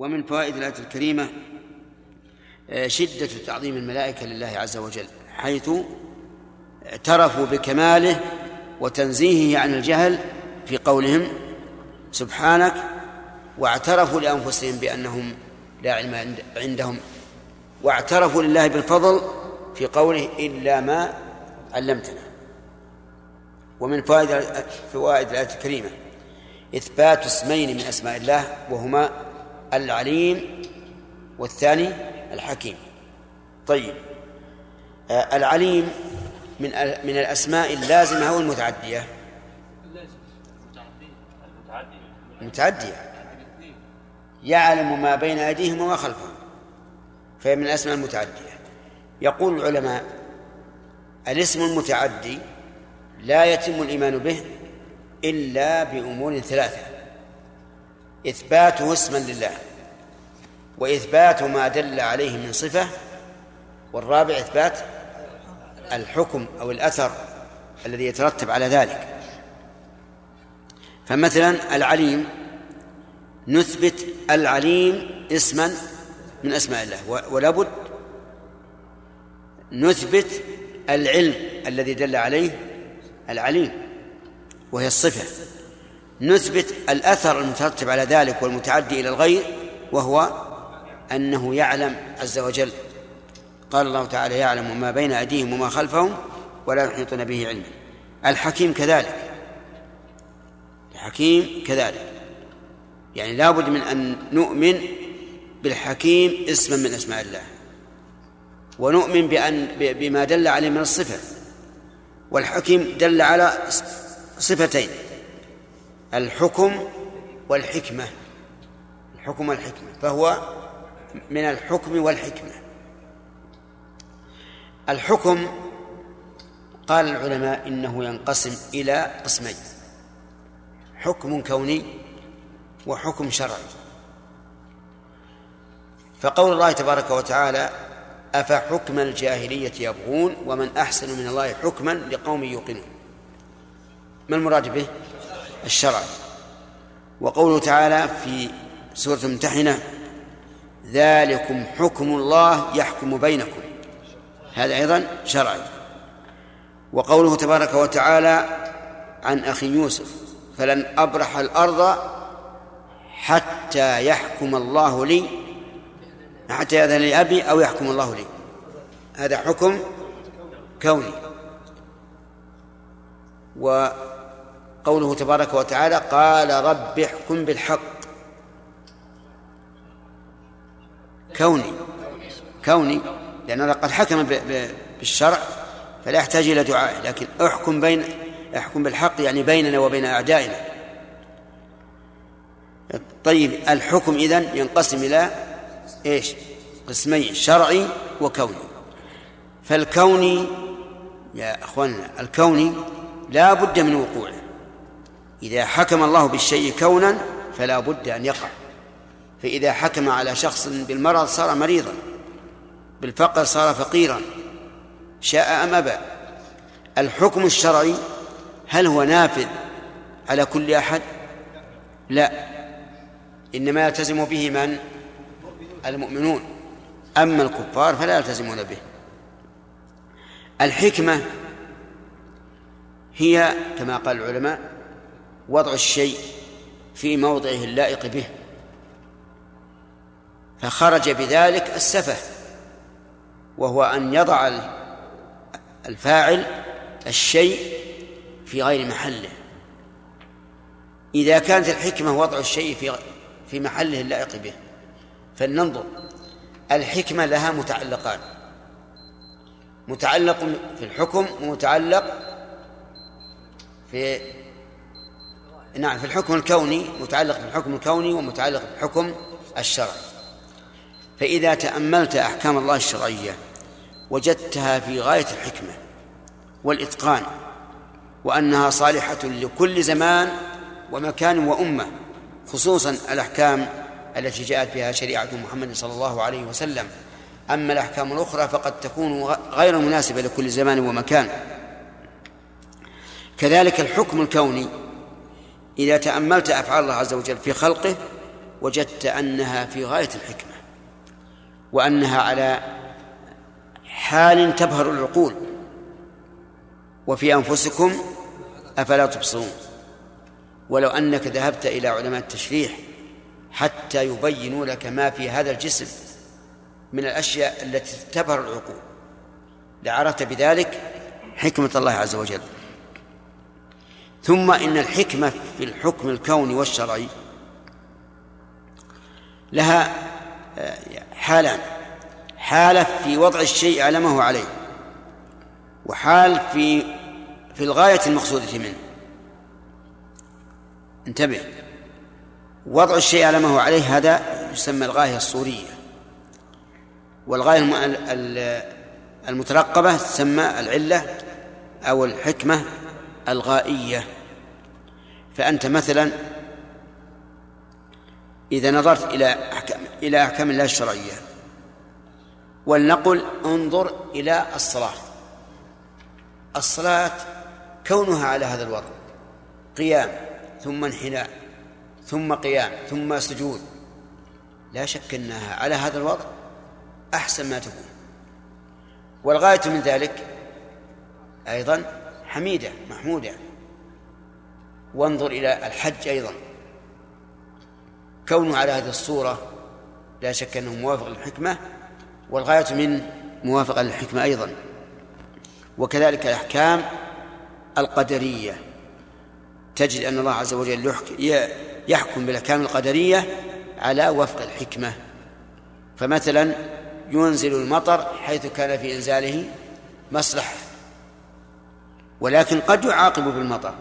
ومن فوائد الآية الكريمة آه، شدة تعظيم الملائكة لله عز وجل حيث اعترفوا بكماله وتنزيهه عن الجهل في قولهم سبحانك واعترفوا لأنفسهم بأنهم لا علم عندهم واعترفوا لله بالفضل في قوله إلا ما علمتنا. ومن فوائد فوائد الآية الكريمة إثبات اسمين من أسماء الله وهما العليم والثاني الحكيم. طيب آه العليم من من الأسماء اللازمة والمتعدية متعدية يعلم ما بين أيديهم وما خلفهم فهي من الأسماء المتعدية. يقول العلماء الاسم المتعدي لا يتم الإيمان به إلا بأمور ثلاثة إثباته اسما لله وإثبات ما دل عليه من صفة والرابع إثبات الحكم أو الأثر الذي يترتب على ذلك. فمثلا العليم نثبت العليم اسما من أسماء الله ولا بد نثبت العلم الذي دل عليه العليم وهي الصفة. نثبت الأثر المترتب على ذلك والمتعدي إلى الغير وهو أنه يعلم عز وجل. قال الله تعالى يعلم ما بين أيديهم وما خلفهم ولا يحيطون به علما. الحكيم كذلك. الحكيم كذلك. يعني لا بد من أن نؤمن بالحكيم اسما من أسماء الله. ونؤمن بأن بما دل عليه من الصفة. والحكيم دل على صفتين الحكم والحكمة. الحكم والحكمة. فهو من الحكم والحكمة. الحكم قال العلماء إنه ينقسم إلى قسمين حكم كوني وحكم شرعي. فقول الله تبارك وتعالى أفحكم الجاهلية يبغون ومن أحسن من الله حكما لقوم يوقنون؟ ما المراد به؟ الشرع. وقوله تعالى في سورة الممتحنة ذلكم حكم الله يحكم بينكم. هذا أيضا شرعي. وقوله تبارك وتعالى عن أخي يوسف فلن أبرح الأرض حتى يحكم الله لي حتى يأذن لي أبي أو يحكم الله لي. هذا حكم كوني. وقوله تبارك وتعالى قال رب احكم بالحق. كوني كوني لأنه قد حكم بالشرع فلا يحتاج إلى دعاء لكن أحكم بين أحكم بالحق يعني بيننا وبين أعدائنا. طيب الحكم إذن ينقسم إلى إيش؟ قسمين شرعي وكوني. فالكوني يا أخواننا الكوني لا بد من وقوعه. إذا حكم الله بالشيء كونا فلا بد أن يقع. فإذا حكم على شخص بالمرض صار مريضا بالفقر صار فقيرا شاء أم أبى. الحكم الشرعي هل هو نافذ على كل أحد؟ لا. إنما يلتزم به من؟ المؤمنون. أما الكفار فلا يلتزمون به. الحكمة هي كما قال العلماء وضع الشيء في موضعه اللائق به. فخرج بذلك السفه وهو أن يضع الفاعل الشيء في غير محله. إذا كانت الحكمة وضع الشيء في في محله اللائق به. فلننظر. الحكمة لها متعلقان. متعلق في الحكم ومتعلق في نعم في الحكم الكوني متعلق بالحكم الكوني ومتعلق بالحكم الشرعي. فإذا تأملت أحكام الله الشرعية وجدتها في غاية الحكمة والإتقان وأنها صالحة لكل زمان ومكان وأمة خصوصا الأحكام التي جاءت بها شريعة محمد صلى الله عليه وسلم. أما الأحكام الأخرى فقد تكون غير مناسبة لكل زمان ومكان. كذلك الحكم الكوني إذا تأملت أفعال الله عز وجل في خلقه وجدت أنها في غاية الحكمة. وأنها على حال تبهر العقول. وفي أنفسكم أفلا تبصرون. ولو أنك ذهبت إلى علماء التشريح حتى يبينوا لك ما في هذا الجسم من الأشياء التي تبهر العقول. لعرفت بذلك حكمة الله عز وجل. ثم إن الحكمة في الحكم الكوني والشرعي لها آه، حالان حالة في وضع الشيء هو عليه وحال في في الغاية المقصودة منه. انتبه وضع الشيء هو عليه هذا يسمى الغاية الصورية. والغاية المترقبة تسمى العلة أو الحكمة الغائية. فأنت مثلا إذا نظرت إلى إلى أحكام الله الشرعية ولنقل انظر إلى الصلاة. الصلاة كونها على هذا الوضع قيام ثم انحناء ثم قيام ثم سجود. لا شك أنها على هذا الوضع أحسن ما تكون. والغاية من ذلك أيضا حميدة محمودة. وانظر إلى الحج أيضا. كونه على هذه الصورة لا شك أنه موافق للحكمة والغاية من موافقة للحكمة أيضا. وكذلك الأحكام القدرية. تجد أن الله عز وجل يحكم بالأحكام القدرية على وفق الحكمة. فمثلا ينزل المطر حيث كان في إنزاله مصلحه ولكن قد يعاقب بالمطر.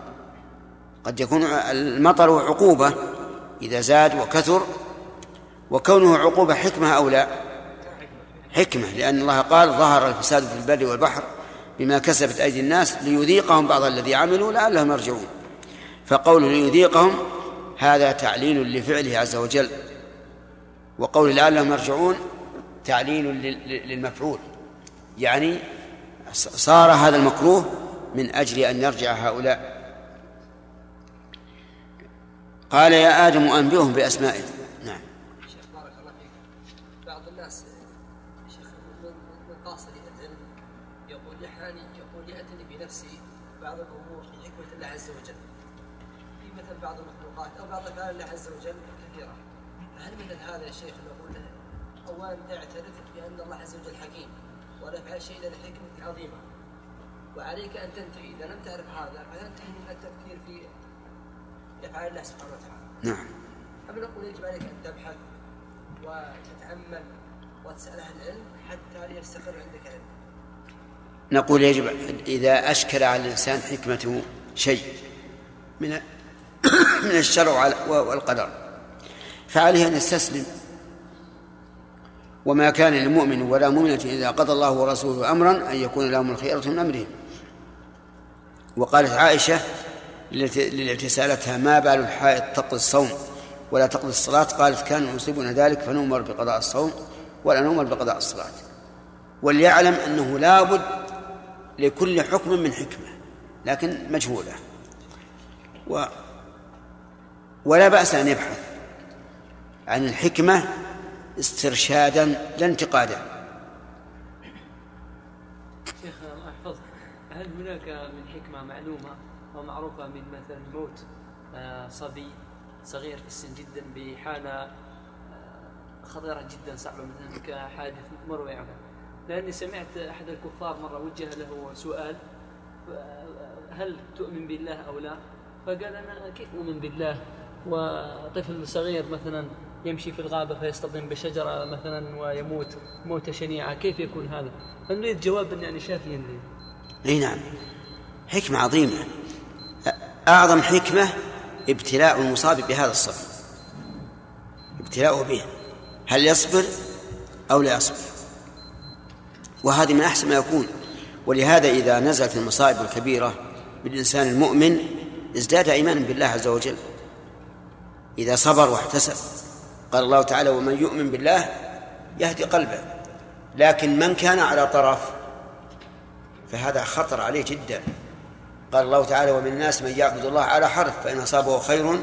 قد يكون المطر عقوبة إذا زاد وكثر وكونه عقوبة حكمة أو لا؟ حكمة لأن الله قال ظهر الفساد في البر والبحر بما كسبت أيدي الناس ليذيقهم بعض الذي عملوا لعلهم يرجعون. فقوله ليذيقهم هذا تعليل لفعله عز وجل وقول لعلهم يرجعون تعليل للمفعول. يعني صار هذا المكروه من أجل أن يرجع هؤلاء. قال يا آدم أنبئهم بأسمائهم نعم شيخ بارك الله فيك بعض الناس شيخ من قاصر العلم يقول يحاني يقول يأتني بنفسي بعض الأمور في حكمة الله عز وجل في مثل بعض المخلوقات أو بعض أفعال الله عز وجل كثيرة. فهل مثل هذا يا شيخ نقول له أولا اعترف بأن الله عز وجل حكيم ولا يفعل شيء إلا لحكمة عظيمة. وعليك أن تنتهي. إذا لم تعرف هذا فتنتهي من التفكير في أفعال الله سبحانه وتعالى. نعم. أم نقول يجب عليك أن تبحث وتتأمل وتسأل أهل العلم حتى يستقر عندك علم؟ نقول يجب إذا أشكل على الإنسان حكمة شيء من من الشرع والقدر. فعليه أن يستسلم. وما كان للمؤمن ولا مؤمنة إذا قضى الله ورسوله أمرا أن يكون لهم الخيرة من أمرهم. وقالت عائشة التي سألتها ما بال الحائط تقضي الصوم ولا تقضي الصلاة؟ قالت كان يصيبنا ذلك فنؤمر بقضاء الصوم ولا نؤمر بقضاء الصلاة. وليعلم أنه لابد لكل حكم من حكمة لكن مجهولة. و ولا بأس أن يبحث عن الحكمة استرشادا لا انتقادا. شيخ الله يحفظك. هل هناك من حكمة معلومة أو معروفة من مثلا موت آه، صبي صغير في السن جدا بحالة آه، خطيرة جدا صعبة مثلا كحادث مروع لأني سمعت أحد الكفار مرة وجه له سؤال هل تؤمن بالله أو لا؟ فقال أنا كيف أؤمن بالله. وطفل صغير مثلا يمشي في الغابة فيصطدم بشجرة مثلا ويموت موتة شنيعة. كيف يكون هذا؟ فنريد جواب يعني شافيا لي إي نعم. حكمة عظيمة. أعظم حكمة ابتلاء المصاب بهذا الصبر ابتلاؤه به. هل يصبر أو لا يصبر؟ وهذه من أحسن ما يكون. ولهذا إذا نزلت المصائب الكبيرة بالإنسان المؤمن ازداد إيمانا بالله عز وجل. إذا صبر واحتسب. قال الله تعالى ومن يؤمن بالله يهدي قلبه لكن من كان على طرف فهذا خطر عليه جدا. قال الله تعالى ومن الناس من يعبد الله على حرف فإن أصابه خير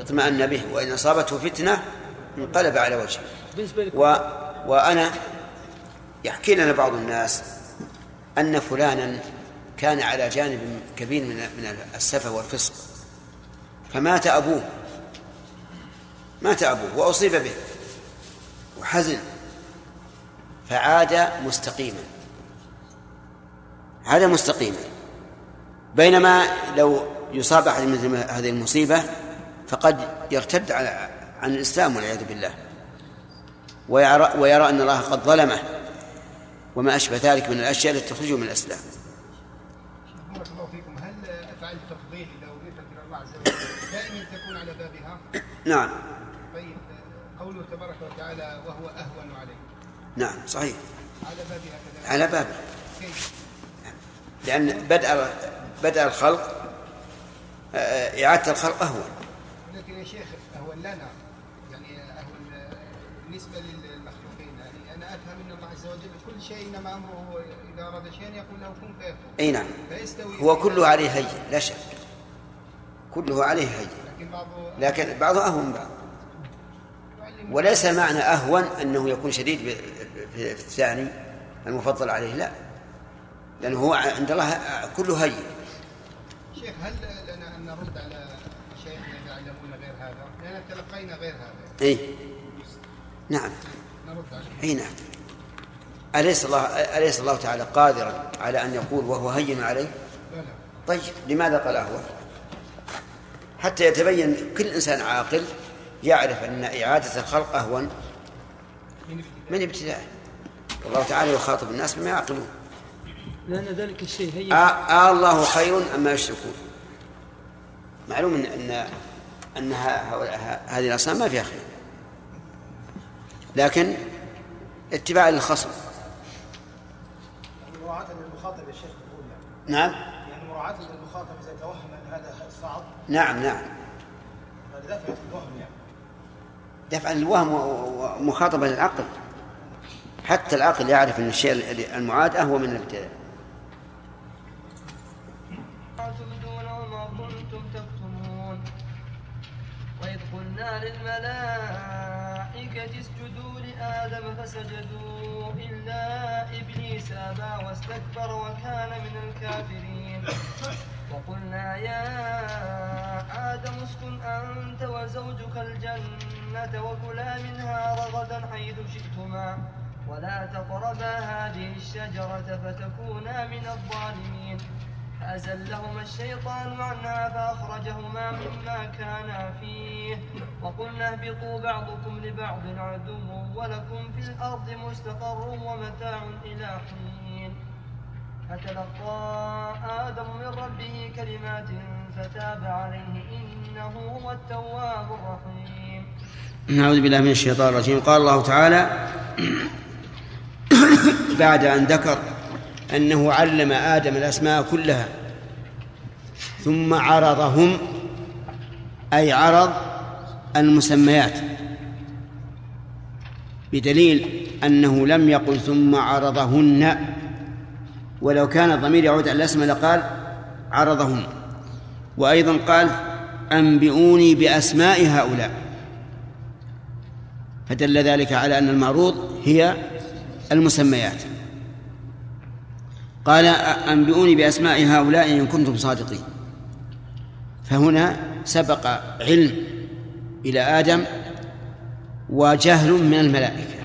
اطمأن به وإن أصابته فتنة انقلب على وجهه. و... وأنا يحكي لنا بعض الناس أن فلانا كان على جانب كبير من من السفة والفسق فمات أبوه. مات أبوه وأصيب به وحزن فعاد مستقيما. عاد مستقيما. بينما لو يصاب أحد مثل هذه المصيبة فقد يرتد على عن الإسلام والعياذ بالله. ويرى, ويرى أن الله قد ظلمه وما أشبه ذلك من الأشياء التي تخرجه من الإسلام. بارك الله فيكم. هل افعال التفضيل اذا اضيفت إلى الله عز وجل دائما تكون على بابها؟ نعم طيب قوله تبارك وتعالى وهو اهون عليه نعم صحيح. على بابها على؟ لأن بدء بدء الخلق آه، إعادة الخلق أهون. لكن يا شيخ أهون لنا يعني أهون آه، بالنسبة للمخلوقين. يعني أنا أفهم إن الله عز وجل كل شيء إنما أمره إذا أراد شيئا يقول له كن فيكون. أي نعم. هو كله عليه هين لا شك. كله عليه هين لكن بعض لكن بعضه أهون بعض. وليس معنى أهون أنه يكون شديد في الثاني المفضل عليه؟ لا. لأنه هو عند الله كله هين شيخ هل لنا أن نرد على شيخ يعلمون غير هذا؟ لأن تلقينا غير هذا. أي نعم. نرد عليه. أي نعم. أليس الله أليس الله تعالى قادرا على أن يقول وهو هين عليه؟ لا لا. طيب لماذا قال أهون حتى يتبين كل إنسان عاقل يعرف أن إعادة الخلق أهون من ابتدائه والله تعالى يخاطب الناس بما يعقلون. لأن ذلك الشيء هي آه, آه الله خير أما يشركون. معلوم أن أن أن هذه الأصنام ما فيها خير. لكن اتباع للخصم. يعني مراعاة للمخاطب يا شيخ نقول يعني نعم. يعني مراعاة للمخاطب إذا توهم أن هذا صعب. نعم نعم. فلذلك الوهم يعني. دفعا للوهم ومخاطبة للعقل. حتى العقل يعرف أن الشيء ال- المعاد أهون من الابتداء. وإذ قلنا للملائكة اسجدوا لآدم فسجدوا إلا إبليس أبى واستكبر وكان من الكافرين. وقلنا يا آدم اسكن أنت وزوجك الجنة وكلا منها رغدا حيث شئتما. ولا تقربا هذه الشجرة فتكونا من الظالمين. فأزلهما الشيطان عنها فأخرجهما مما كانا فيه. وقلنا اهبطوا بعضكم لبعض عدو ولكم في الأرض مستقر ومتاع إلى حين. فتلقى آدم من ربه كلمات فتاب عليه إنه هو التواب الرحيم. نعوذ بالله من الشيطان الرجيم. قال الله تعالى بعد أن ذكر أنه علم آدم الأسماء كلها ثم عرضهم أي عرض المسميات بدليل أنه لم يقل ثم عرضهن. ولو كان الضمير يعود على الأسماء لقال عرضهن. وأيضا قال أنبئوني بأسماء هؤلاء. فدل ذلك على أن المعروض هي المسميات. قال أنبئوني بأسماء هؤلاء إن كنتم صادقين. فهنا سبق علم إلى آدم وجهل من الملائكة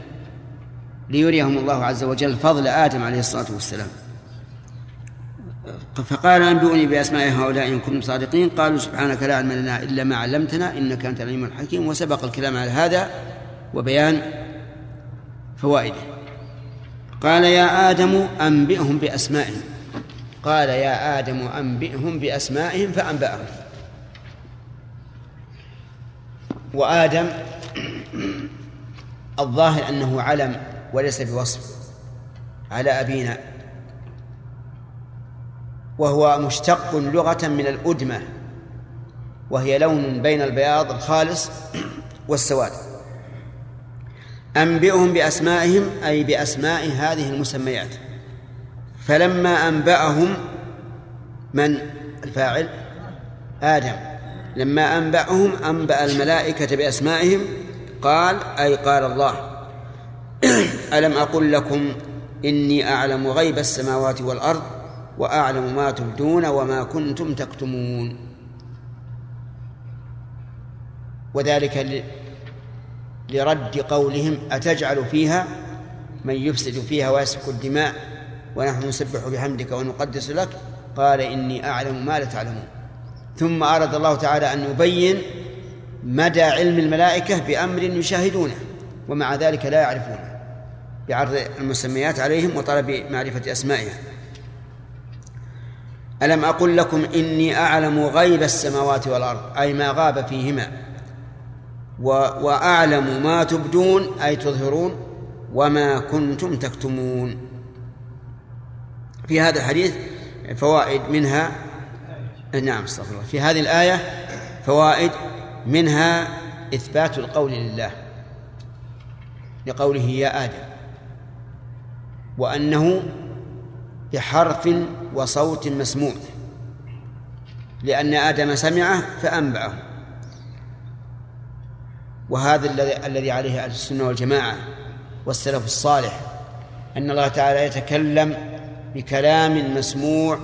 ليريهم الله عز وجل فضل آدم عليه الصلاة والسلام. فقال أنبئوني بأسماء هؤلاء إن كنتم صادقين. قالوا سبحانك لا علم لنا إلا ما علمتنا إنك أنت العليم الحكيم. وسبق الكلام على هذا وبيان فوائده. قال يا آدم أنبئهم بأسمائهم. قال يا آدم أنبئهم بأسمائهم فأنبأهم. وآدم الظاهر أنه علم وليس بوصف على أبينا. وهو مشتق لغة من الأدمة وهي لون بين البياض الخالص والسواد. أنبئهم بأسمائهم أي بأسماء هذه المسميات. فلما أنبأهم من؟ الفاعل. آدم. لما أنبأهم أنبأ الملائكة بأسمائهم قال أي قال الله ألم أقل لكم إني أعلم غيب السماوات والأرض وأعلم ما تبدون وما كنتم تكتمون. وذلك لرد قولهم أتجعل فيها من يفسد فيها ويسفك الدماء ونحن نسبح بحمدك ونقدس لك؟ قال إني أعلم ما لا تعلمون. ثم أراد الله تعالى أن يبين مدى علم الملائكة بأمر يشاهدونه ومع ذلك لا يعرفونه. بعرض المسميات عليهم وطلب معرفة أسمائها. ألم أقل لكم إني أعلم غيب السماوات والأرض أي ما غاب فيهما؟ وأعلم ما تبدون أي تظهرون وما كنتم تكتمون. في هذا الحديث فوائد منها نعم أستغفر الله. في هذه الآية فوائد منها إثبات القول لله لقوله يا آدم وأنه بحرف وصوت مسموع لأن آدم سمعه فأنبأه. وهذا الذي الذي عليه أهل السنة والجماعة والسلف الصالح أن الله تعالى يتكلم بكلام مسموع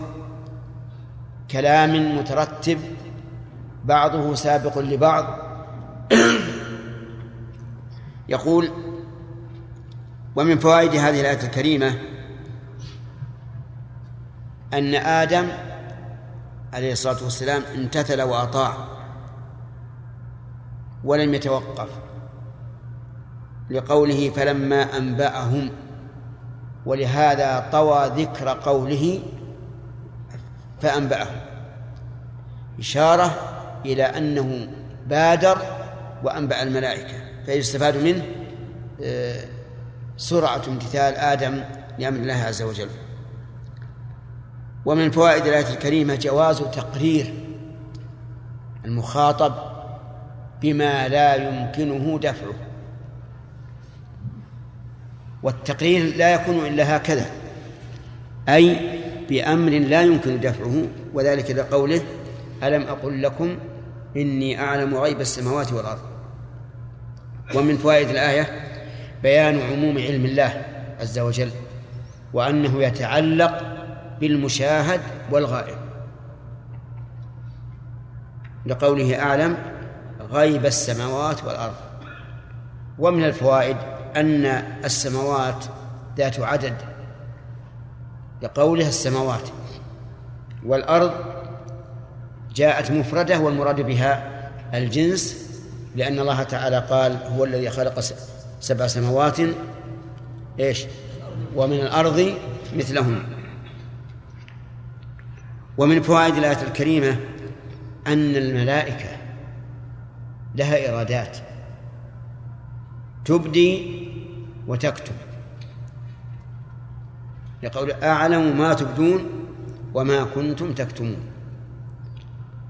كلام مترتب بعضه سابق لبعض. يقول ومن فوائد هذه الآية الكريمة أن آدم عليه الصلاة والسلام امتثل وأطاع. ولم يتوقف لقوله فلما أنبأهم ولهذا طوى ذكر قوله فأنبأهم. إشارة إلى أنه بادر وأنبأ الملائكة فيستفاد منه آه، سرعة امتثال آدم لأمر الله عز وجل. ومن فوائد الآية الكريمة جواز تقرير المخاطب بما لا يمكنه دفعه. والتقرير لا يكون إلا هكذا أي بأمر لا يمكن دفعه وذلك لقوله ألم أقل لكم إني أعلم غيب السماوات والأرض؟ ومن فوائد الآية بيان عموم علم الله عز وجل وأنه يتعلق بالمشاهد والغائب. لقوله أعلم غيب السماوات والأرض. ومن الفوائد أن السماوات ذات عدد لقولها السماوات والأرض جاءت مفردة والمراد بها الجنس لأن الله تعالى قال هو الذي خلق سبع سماوات إيش؟ ومن الأرض مثلهم. ومن فوائد الآية الكريمة أن الملائكة لها إرادات تبدي وتكتب. لقول أعلم ما تبدون وما كنتم تكتمون.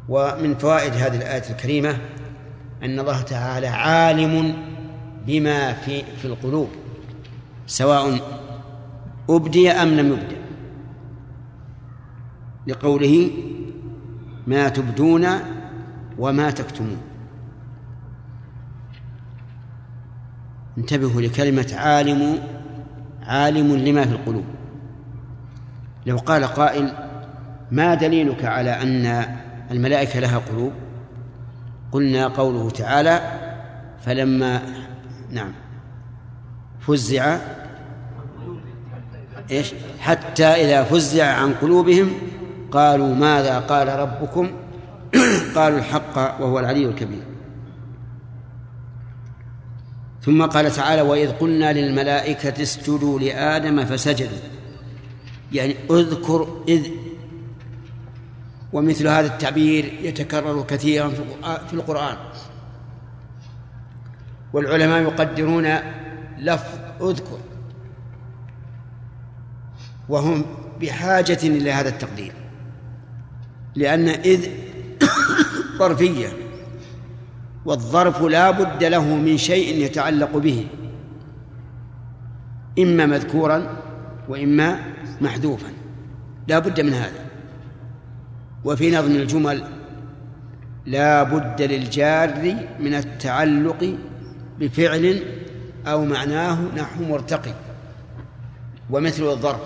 ومن فوائد هذه الآية الكريمة أن الله تعالى عالم بما في في القلوب سواء أبدي أم لم يبدأ لقوله ما تبدون وما تكتمون. انتبهوا لكلمة عالم عالم لما في القلوب. لو قال قائل ما دليلك على أن الملائكة لها قلوب؟ قلنا قوله تعالى فلما نعم فزع إيش؟ حتى إذا فزع عن قلوبهم قالوا ماذا قال ربكم؟ قالوا الحق وهو العلي الكبير. ثم قال تعالى وإذ قلنا للملائكة اسجدوا لآدم فسجدوا. يعني اذكر إذ ومثل هذا التعبير يتكرر كثيرا في القرآن والعلماء يقدرون لفظ اذكر وهم بحاجة إلى هذا التقدير لأن إذ ظرفية. والظرف لا بد له من شيء يتعلق به. إما مذكورا وإما محذوفا. لا بد من هذا. وفي نظم الجمل لا بد للجار من التعلق بفعل أو معناه نحو مرتقي ومثل الضرب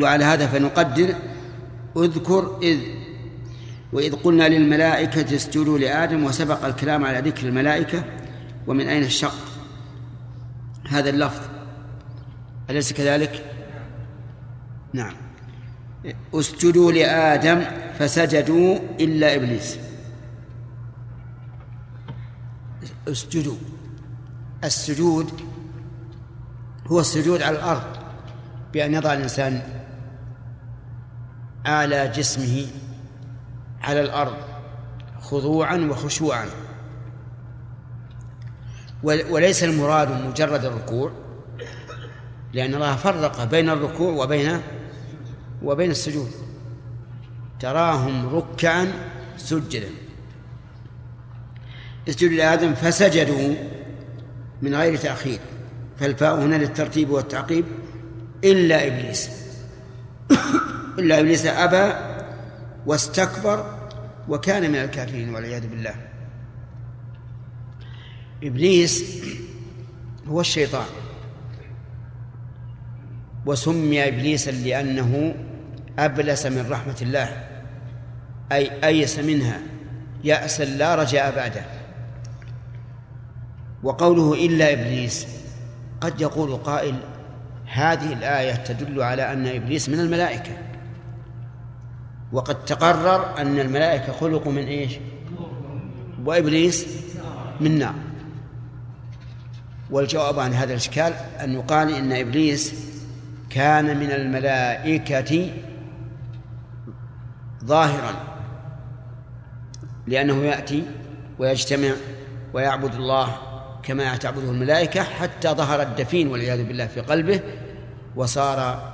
وعلى هذا فنقدر. اذكر إذ وإذ قلنا للملائكة اسجدوا لآدم وسبق الكلام على ذكر الملائكة ومن أين الشق؟ هذا اللفظ. أليس كذلك؟ نعم. اسجدوا لآدم فسجدوا إلا إبليس. اسجدوا. السجود هو السجود على الأرض بأن يضع الإنسان أعلى جسمه على الأرض خضوعا وخشوعا. وليس المراد مجرد الركوع لأن الله فرق بين الركوع وبين وبين السجود. تراهم ركعا سجدا. اسجدوا لآدم فسجدوا من غير تأخير. فالفاء هنا للترتيب والتعقيب إلا إبليس. إلا إبليس أبى واستكبر وكان من الكافرين والعياذ بالله. إبليس هو الشيطان. وسمي إبليسا لأنه أبلس من رحمة الله. أي أيس منها. يأسا لا رجاء بعده. وقوله إلا إبليس. قد يقول قائل هذه الآية تدل على أن إبليس من الملائكة. وقد تقرر أن الملائكة خلقوا من إيش؟ وإبليس من نار. والجواب عن هذا الإشكال أن يقال إن إبليس كان من الملائكة ظاهرا لأنه يأتي ويجتمع ويعبد الله كما تعبده الملائكة حتى ظهر الدفين والعياذ بالله في قلبه وصار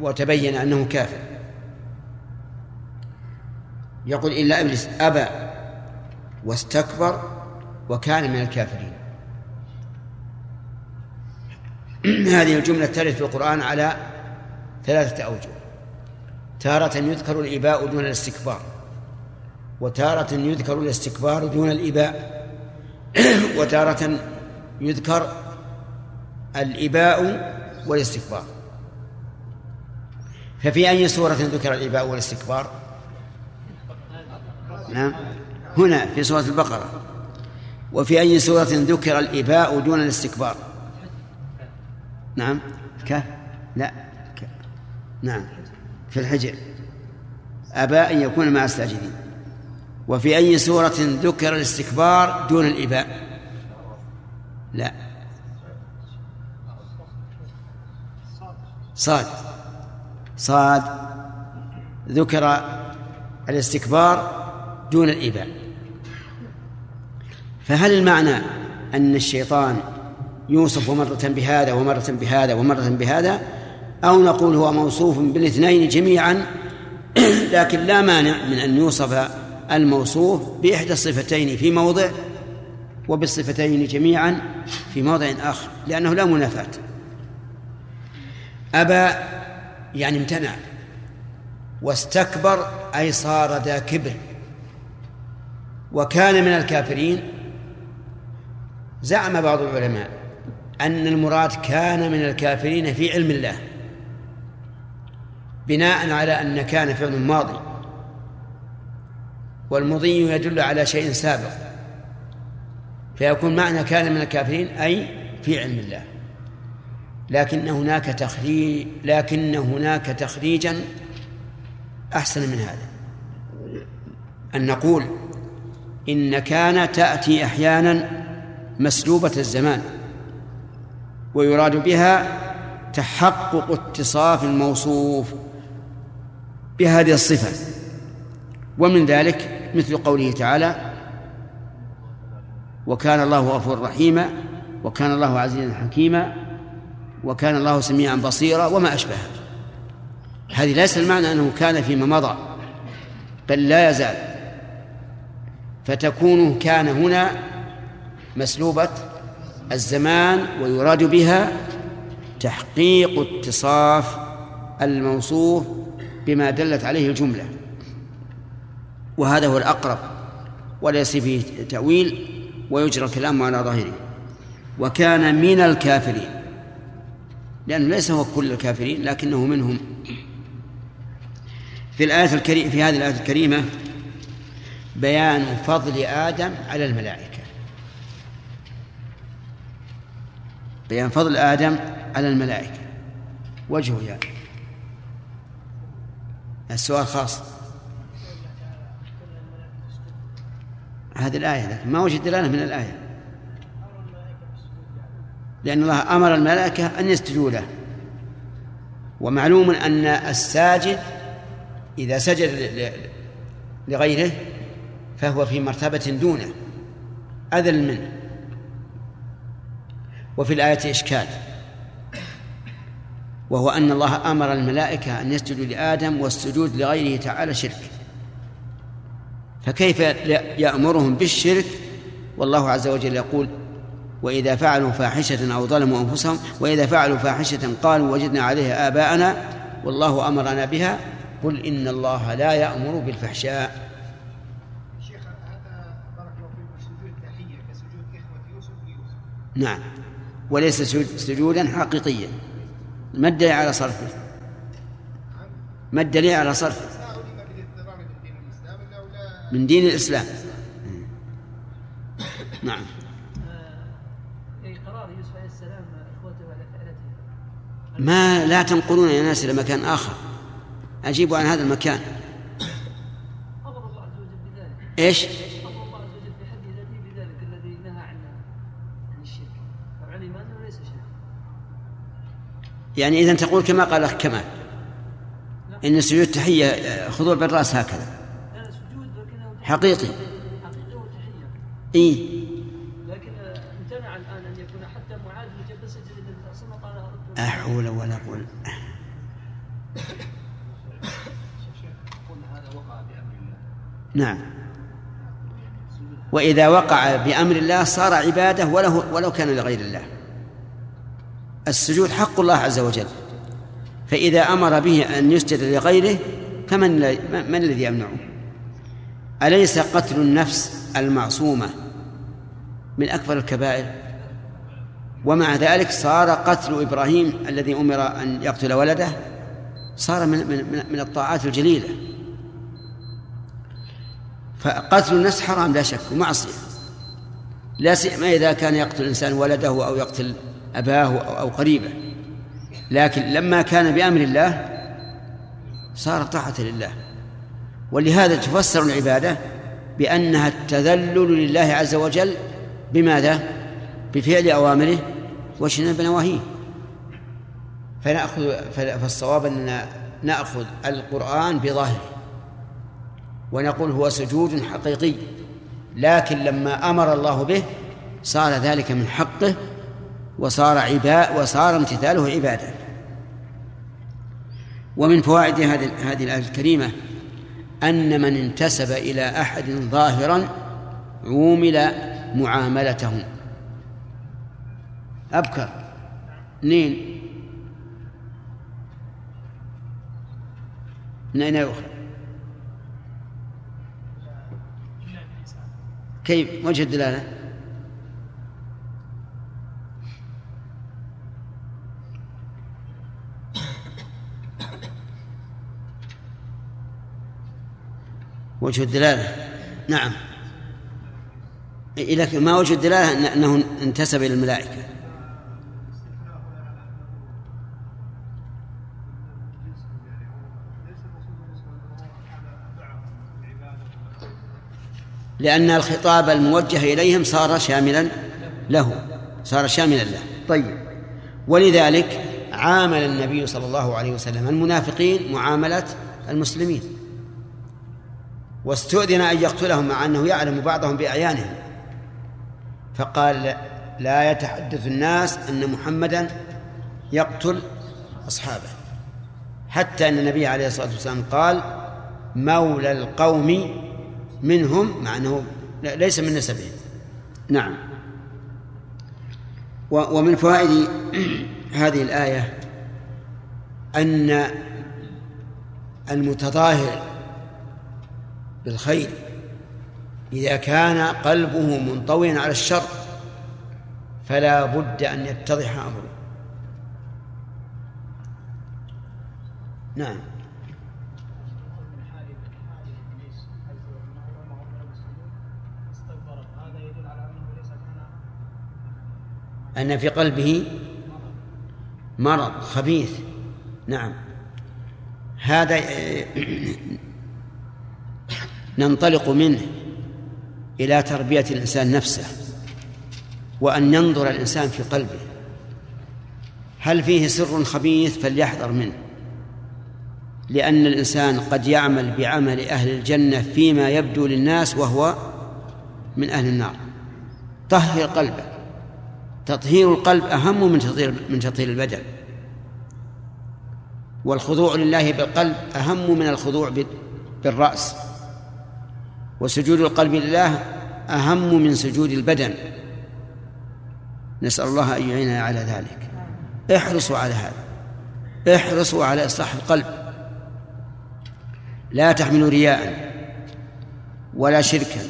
وتبين أنه كافر. يقول إلا إبليس أبى واستكبر وكان من الكافرين. هذه الجملة ترد في القرآن على ثلاثة أوجه. تارة يذكر الإباء دون الاستكبار وتارة يذكر الاستكبار دون الإباء. وتارة يذكر الإباء والاستكبار. ففي أي سورة ذكر الإباء والاستكبار؟ نعم. هنا في سورة البقرة. وفي أي سورة ذكر الإباء دون الاستكبار؟ نعم. ك؟ لا. ك... نعم. في الحجر. أبى أن يكون مع الساجدين. وفي أي سورة ذكر الاستكبار دون الإباء؟ لا. صاد. صاد. ذكر الاستكبار دون الإباء. فهل المعنى أن الشيطان يوصف مرة بهذا ومرة بهذا ومرة بهذا؟ أو نقول هو موصوف بالاثنين جميعا؟ لكن لا مانع من أن يوصف الموصوف بإحدى الصفتين في موضع وبالصفتين جميعا في موضع آخر لأنه لا منافاة. أبى يعني امتنع واستكبر أي صار ذا كبر. وكان من الكافرين. زعم بعض العلماء أن المراد كان من الكافرين في علم الله بناء على أن كان فعل ماضي والمضي يدل على شيء سابق فيكون معنى كان من الكافرين أي في علم الله. لكن هناك تخريج لكن هناك تخريجا أحسن من هذا. أن نقول إن كان تأتي أحيانا مسلوبة الزمان ويراد بها تحقق اتصاف الموصوف بهذه الصفة. ومن ذلك مثل قوله تعالى وكان الله غفورا رحيما وكان الله عزيزا حكيما وكان الله سميعا بصيرا وما أشبه. هذه ليس المعنى أنه كان فيما مضى بل لا يزال. فتكون كان هنا مسلوبة الزمان ويراد بها تحقيق اتصاف الموصوف بما دلت عليه الجملة. وهذا هو الأقرب وليس فيه تأويل ويجرى الكلام على ظاهره. وكان من الكافرين لأنه ليس هو كل الكافرين لكنه منهم. في الآية الكريمة في هذه الآية الكريمة بيان فضل آدم على الملائكة. بيان فضل آدم على الملائكة. وجهه يعني السؤال خاص. هذه الآية لكن ما وجد دلالة من الآية؟ لأن الله أمر الملائكة أن يسجدوا له. ومعلوم أن الساجد إذا سجد لغيره فهو في مرتبة دونه أذل منه. وفي الآية إشكال. وهو أن الله أمر الملائكة أن يسجدوا لآدم والسجود لغيره تعالى شرك. فكيف يأمرهم بالشرك؟ والله عز وجل يقول وإذا فعلوا فاحشة أو ظلموا أنفسهم وإذا فعلوا فاحشة قالوا وجدنا عليها آباءنا والله أمرنا بها. قل إن الله لا يأمر بالفحشاء شيخ هذا بارك الله فيكم سجود تحية كسجود إخوة يوسف ويوسف نعم. وليس سجودا حقيقيا. ما الدليل على صرفه؟ ما الدليل على صرفه؟ من دين الإسلام. نعم. على فعلته. ما لا تنقلون يا ناس إلى مكان آخر. أجيبوا عن هذا المكان. أمر الله عز وجل بذلك. إيش أمر الله عز وجل في حد ذاته بذلك الذي نهى عن عن الشرك فعلم أنه ليس شرك يعني إذا تقول كما قال الأخ كمال. إن سجود تحية خضوع بالرأس هكذا. حقيقي. إيه لكن امتنع الآن أن يكون حتى معاذ سجد صلى الله عليه وسلم لا حول ولا قوة. نعم. وإذا وقع بأمر الله صار عبادة ولو ولو كان لغير الله. السجود حق الله عز وجل فإذا أمر به أن يسجد لغيره فمن من الذي يمنعه؟ أليس قتل النفس المعصومة من أكبر الكبائر؟ ومع ذلك صار قتل إبراهيم الذي أمر أن يقتل ولده صار من من من الطاعات الجليلة فقتل النفس حرام لا شك ومعصية لا سيما إذا كان يقتل الإنسان ولده أو يقتل أباه أو قريبه. لكن لما كان بأمر الله صار طاعة لله. ولهذا تفسر العبادة بأنها التذلل لله عز وجل بماذا؟ بفعل أوامره واجتناب نواهيه فنأخذ فالصواب أننا نأخذ القرآن بظاهره. ونقول هو سجود حقيقي. لكن لما أمر الله به صار ذلك من حقه وصار عباء وصار امتثاله عبادة. ومن فوائد هذه هذه الآية الكريمة أن من انتسب إلى أحد ظاهرا عومل معاملته. أبكر. منين من أين يؤخذ؟ كيف؟ وجه الدلالة. وجه الدلالة. نعم. لكن ما وجه الدلالة؟ أنه انتسب إلى الملائكة. لأن الخطاب الموجه إليهم صار شاملا له. صار شاملا له. طيب. ولذلك عامل النبي صلى الله عليه وسلم المنافقين معاملة المسلمين. واستؤذن أن يقتلهم مع أنه يعلم بعضهم بأعيانهم. فقال لا يتحدث الناس أن محمدا يقتل أصحابه. حتى أن النبي عليه الصلاة والسلام قال مولى القوم منهم مع أنه ليس من نسبهم. نعم. ومن فوائد هذه الآية أن المتظاهر بالخير إذا كان قلبه منطويا على الشر فلا بد أن يتضح أمره. نعم. أن في قلبه مرض خبيث. نعم. هذا ننطلق منه إلى تربية الإنسان نفسه وأن ينظر الإنسان في قلبه. هل فيه سر خبيث؟ فليحذر منه. لأن الإنسان قد يعمل بعمل أهل الجنة فيما يبدو للناس وهو من أهل النار. طهر قلبه. تطهير القلب أهم من تطهير من تطهير البدن. والخضوع لله بالقلب أهم من الخضوع بالرأس. وسجود القلب لله أهم من سجود البدن. نسأل الله أن يعيننا على ذلك. احرصوا على هذا. احرصوا على إصلاح القلب. لا تحملوا رياء ولا شركا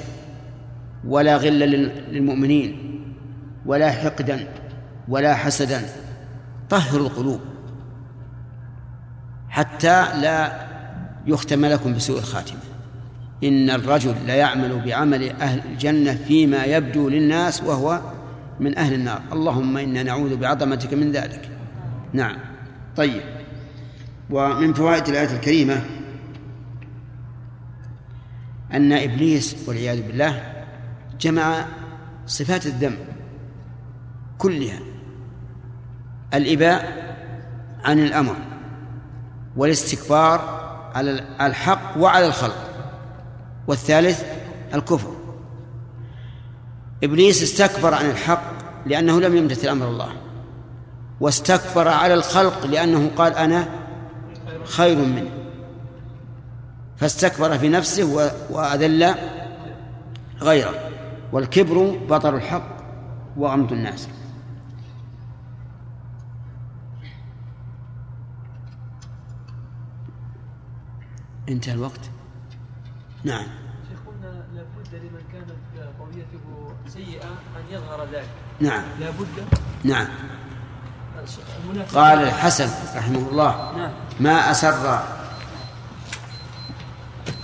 ولا غلا للمؤمنين ولا حقدا ولا حسدا. طهروا القلوب حتى لا يختم لكم بسوء الخاتمة. إن الرجل ليعمل بعمل أهل الجنة فيما يبدو للناس وهو من أهل النار. اللهم إنا نعوذ بعظمتك من ذلك. نعم. طيب. ومن فوائد الآية الكريمة أن إبليس والعياذ بالله جمع صفات الذنب كلها. الإباء عن الأمر والاستكبار على الحق وعلى الخلق. والثالث الكفر. إبليس استكبر عن الحق لأنه لم يمتثل أمر الله واستكبر على الخلق لأنه قال أنا خير منه فاستكبر في نفسه وأذل غيره والكبر بطر الحق وغمط الناس. انتهى الوقت. نعم. شيخ قلنا لابد لمن كانت طويته سيئة أن يظهر ذلك. نعم. لابد؟ نعم. قال الحسن رحمه الله نعم. ما أسر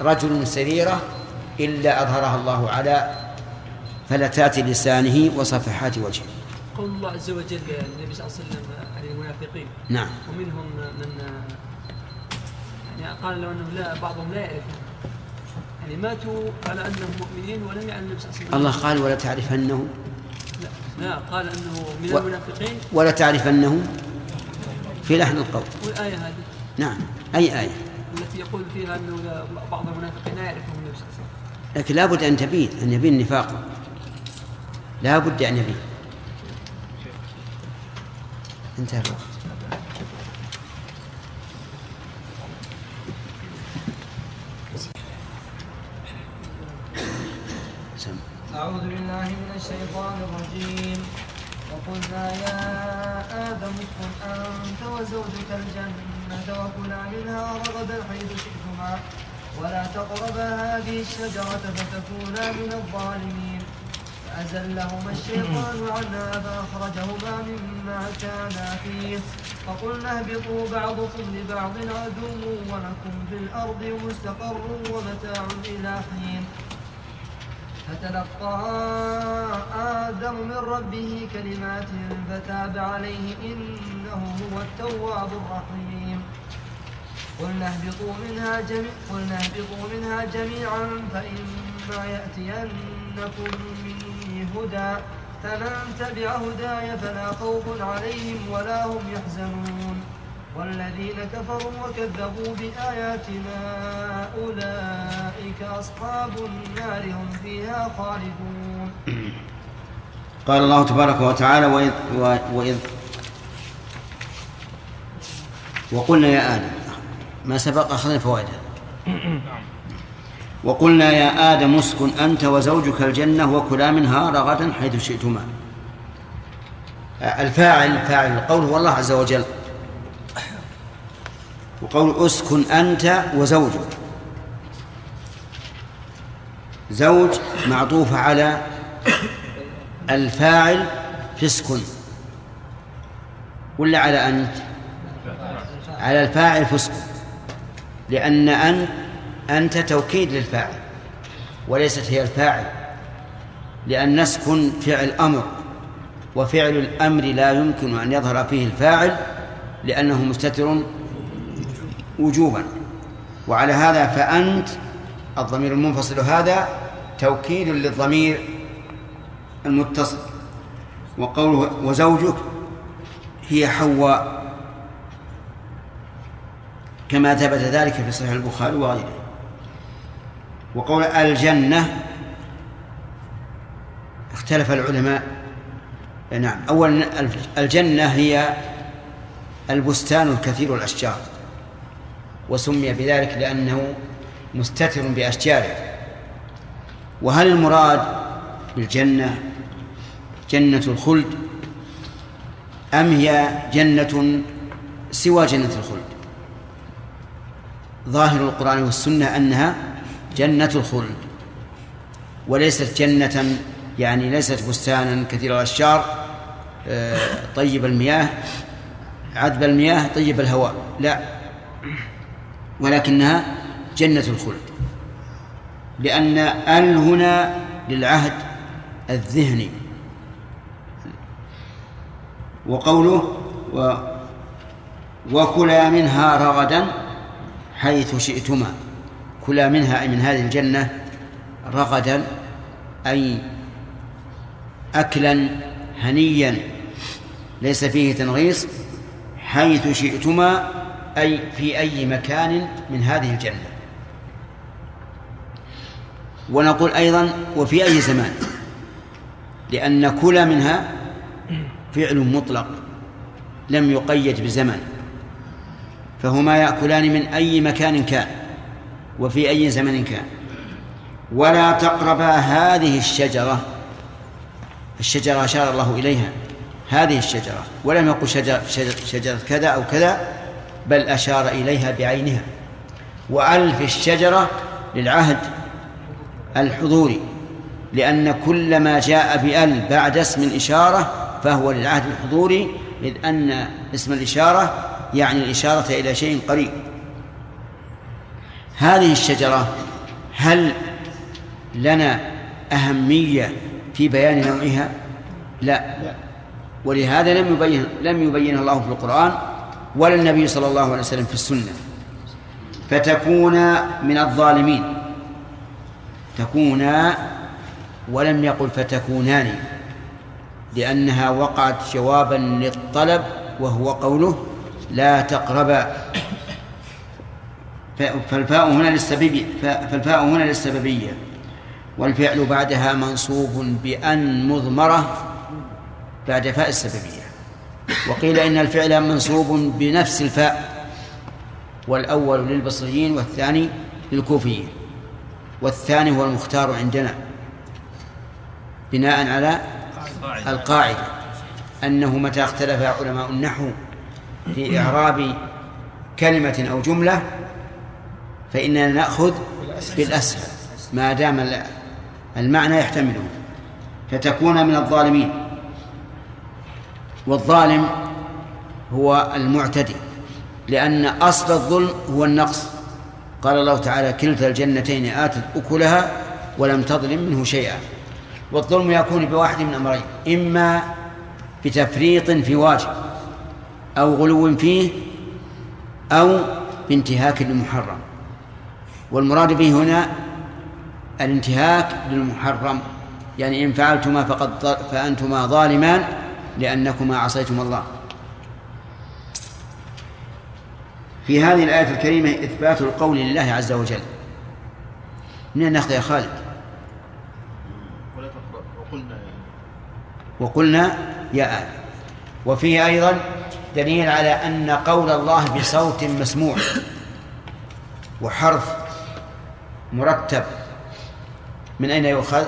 رجل سريرة إلا أظهرها الله على فلتات لسانه وصفحات وجهه. قول الله عز وجل النبي صلى الله عليه وسلم عن المنافقين. نعم. ومنهم من يعني قال لو أنه لا بعضهم لا يعرفون يعني ماتوا على أنهم مؤمنين ولم يعلم النبي صلى الله عليه وسلم. الله قال ولا تعرفنه لا, لا قال أنه من و- المنافقين. ولا تعرفنه في لحن القول. والايه هذه. نعم أي آية؟ التي يقول فيها أنه بعض المنافقين لا يعرفهم النبي صلى الله عليه وسلم. لكن لابد أن تبين أن يبين نفاقه. لابد أن يبين. انتهى الوقت. أعوذ بالله من الشيطان الرجيم. وقلنا يا آدم اسكن أنت وزوجك الجنة وكلا منها رغدا حيث شئتما. ولا تقربا هذه الشجرة فتكونا من الظالمين. فأزلهما الشيطان عنها فأخرجهما مما كانا فيه. فقلنا اهبطوا بعضكم لبعض عدو ولكم في الأرض مستقر ومتاع إلى حين. فتلقى آدم من ربه كلمات فتاب عليه إنه هو التواب الرحيم. قلنا اهبطوا منها جميع قلنا اهبطوا منها جميعا فإما يأتينكم مني هدى. فمن تبع هداي فلا خوف عليهم ولا هم يحزنون. والذين كفروا وكذبوا بآياتنا أولئك أصحاب النار هم فيها خالدون. قال الله تبارك وتعالى وإذ, وإذ وقلنا يا آدم ما سبق؟ أخذنا فوائده وقلنا يا آدم اسكن أنت وزوجك الجنة وكلا منها رغدا حيث شئتما. الفاعل فاعل القول هو الله عز وجل. وقول أسكن أنت وزوجك. زوج معطوفة على الفاعل فسق ولا على أنت؟ على الفاعل فسق لأن أنت أنت توكيد للفاعل وليست هي الفاعل. لأن نسكن فعل أمر وفعل الأمر لا يمكن أن يظهر فيه الفاعل لأنه مستتر وجوبا. وعلى هذا فأنت الضمير المنفصل هذا توكيد للضمير المتصل. وقوله وزوجك هي حواء. كما ثبت ذلك في صحيح البخاري وغيره. وقول الجنة اختلف العلماء. نعم. أولا الجنة هي البستان الكثير الأشجار وسمي بذلك لأنه مستتر بأشجاره. وهل المراد بالجنة جنة الخلد أم هي جنة سوى جنة الخلد؟ ظاهر القرآن والسنة أنها جنة الخلد وليست جنة يعني ليست بستانا كثير الأشجار آه، طيب المياه عذب المياه طيب الهواء لا. ولكنها جنة الخلد. لأن ال هنا للعهد الذهني. وقوله و وكلا منها رغدا حيث شئتما. كلا منها أي من هذه الجنة رغدا أي أكلا هنيا ليس فيه تنغيص حيث شئتما أي في أي مكان من هذه الجنة. ونقول أيضا وفي أي زمان لأن كل منها فعل مطلق لم يقيد بزمن فهما يأكلان من أي مكان كان وفي أي زمن كان. ولا تقربا هذه الشجرة الشجرة أشار الله إليها هذه الشجرة ولم يقل شجرة, شجرة كذا أو كذا بل أشار إليها بعينها. وألف الشجرة للعهد الحضوري لأن كل ما جاء بأل بعد اسم إشارة فهو للعهد الحضوري إذ أن اسم الإشارة يعني الإشارة إلى شيء قريب. هذه الشجرة هل لنا أهمية في بيان نوعها؟ لا. ولهذا لم يبين لم يبين الله في القرآن. ولا النبي صلى الله عليه وسلم في السنة. فتكون من الظالمين. تكونا ولم يقل فتكونان لأنها وقعت جوابا للطلب وهو قوله لا تقربا فالفاء هنا للسببية فالفاء هنا للسببية. والفعل بعدها منصوب بأن مضمرة بعد فاء السببية. وقيل إن الفعل منصوب بنفس الفاء والأول للبصريين والثاني للكوفيين والثاني هو المختار عندنا بناء على القاعدة أنه متى اختلف علماء النحو في إعراب كلمة أو جملة فإننا نأخذ بالأسهل ما دام المعنى يحتمله فتكون من الظالمين. والظالم هو المعتدي لأن أصل الظلم هو النقص. قال الله تعالى كلتا الجنتين آتت أكلها ولم تظلم منه شيئا. والظلم يكون بواحد من أمرين إما بتفريط في واجب أو غلو فيه أو بانتهاك للمحرم. والمراد به هنا الانتهاك للمحرم يعني إن فعلتما فقد فأنتما ظالمان لأنكما عصيتم الله. في هذه الآية الكريمة إثبات القول لله عز وجل. من نأخذ يا خالد؟ وقلنا وقلنا يا آدم وفيه أيضا دليل على أن قول الله بصوت مسموع وحرف مرتب. من أين يؤخذ؟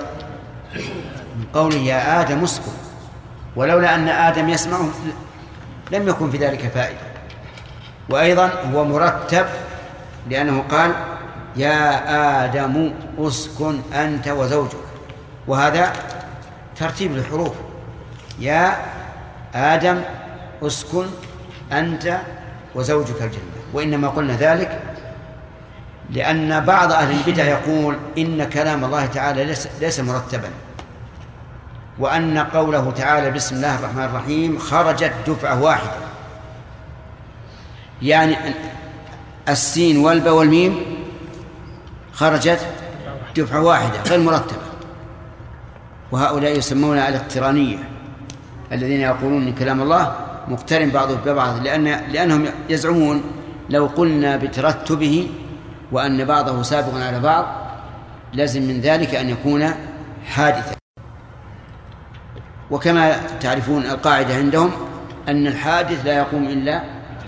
من قوله يا آدم اسكن ولولا أن آدم يسمعه لم يكن في ذلك فائدة. وأيضا هو مرتب لأنه قال يا آدم أسكن أنت وزوجك. وهذا ترتيب الحروف يا آدم أسكن أنت وزوجك الجنة. وإنما قلنا ذلك لأن بعض أهل البدع يقول إن كلام الله تعالى ليس, ليس مرتبا. وأن قوله تعالى بسم الله الرحمن الرحيم خرجت دفعة واحدة. يعني السين والباء والميم خرجت دفعة واحدة غير مرتبة وهؤلاء يسمون الاقترانية الذين يقولون إن كلام الله مقترن بعضه ببعض لأن لأنهم يزعمون لو قلنا بترتبه وأن بعضه سابق على بعض لازم من ذلك أن يكون حادثا. وكما تعرفون القاعدة عندهم أن الحادث لا يقوم إلا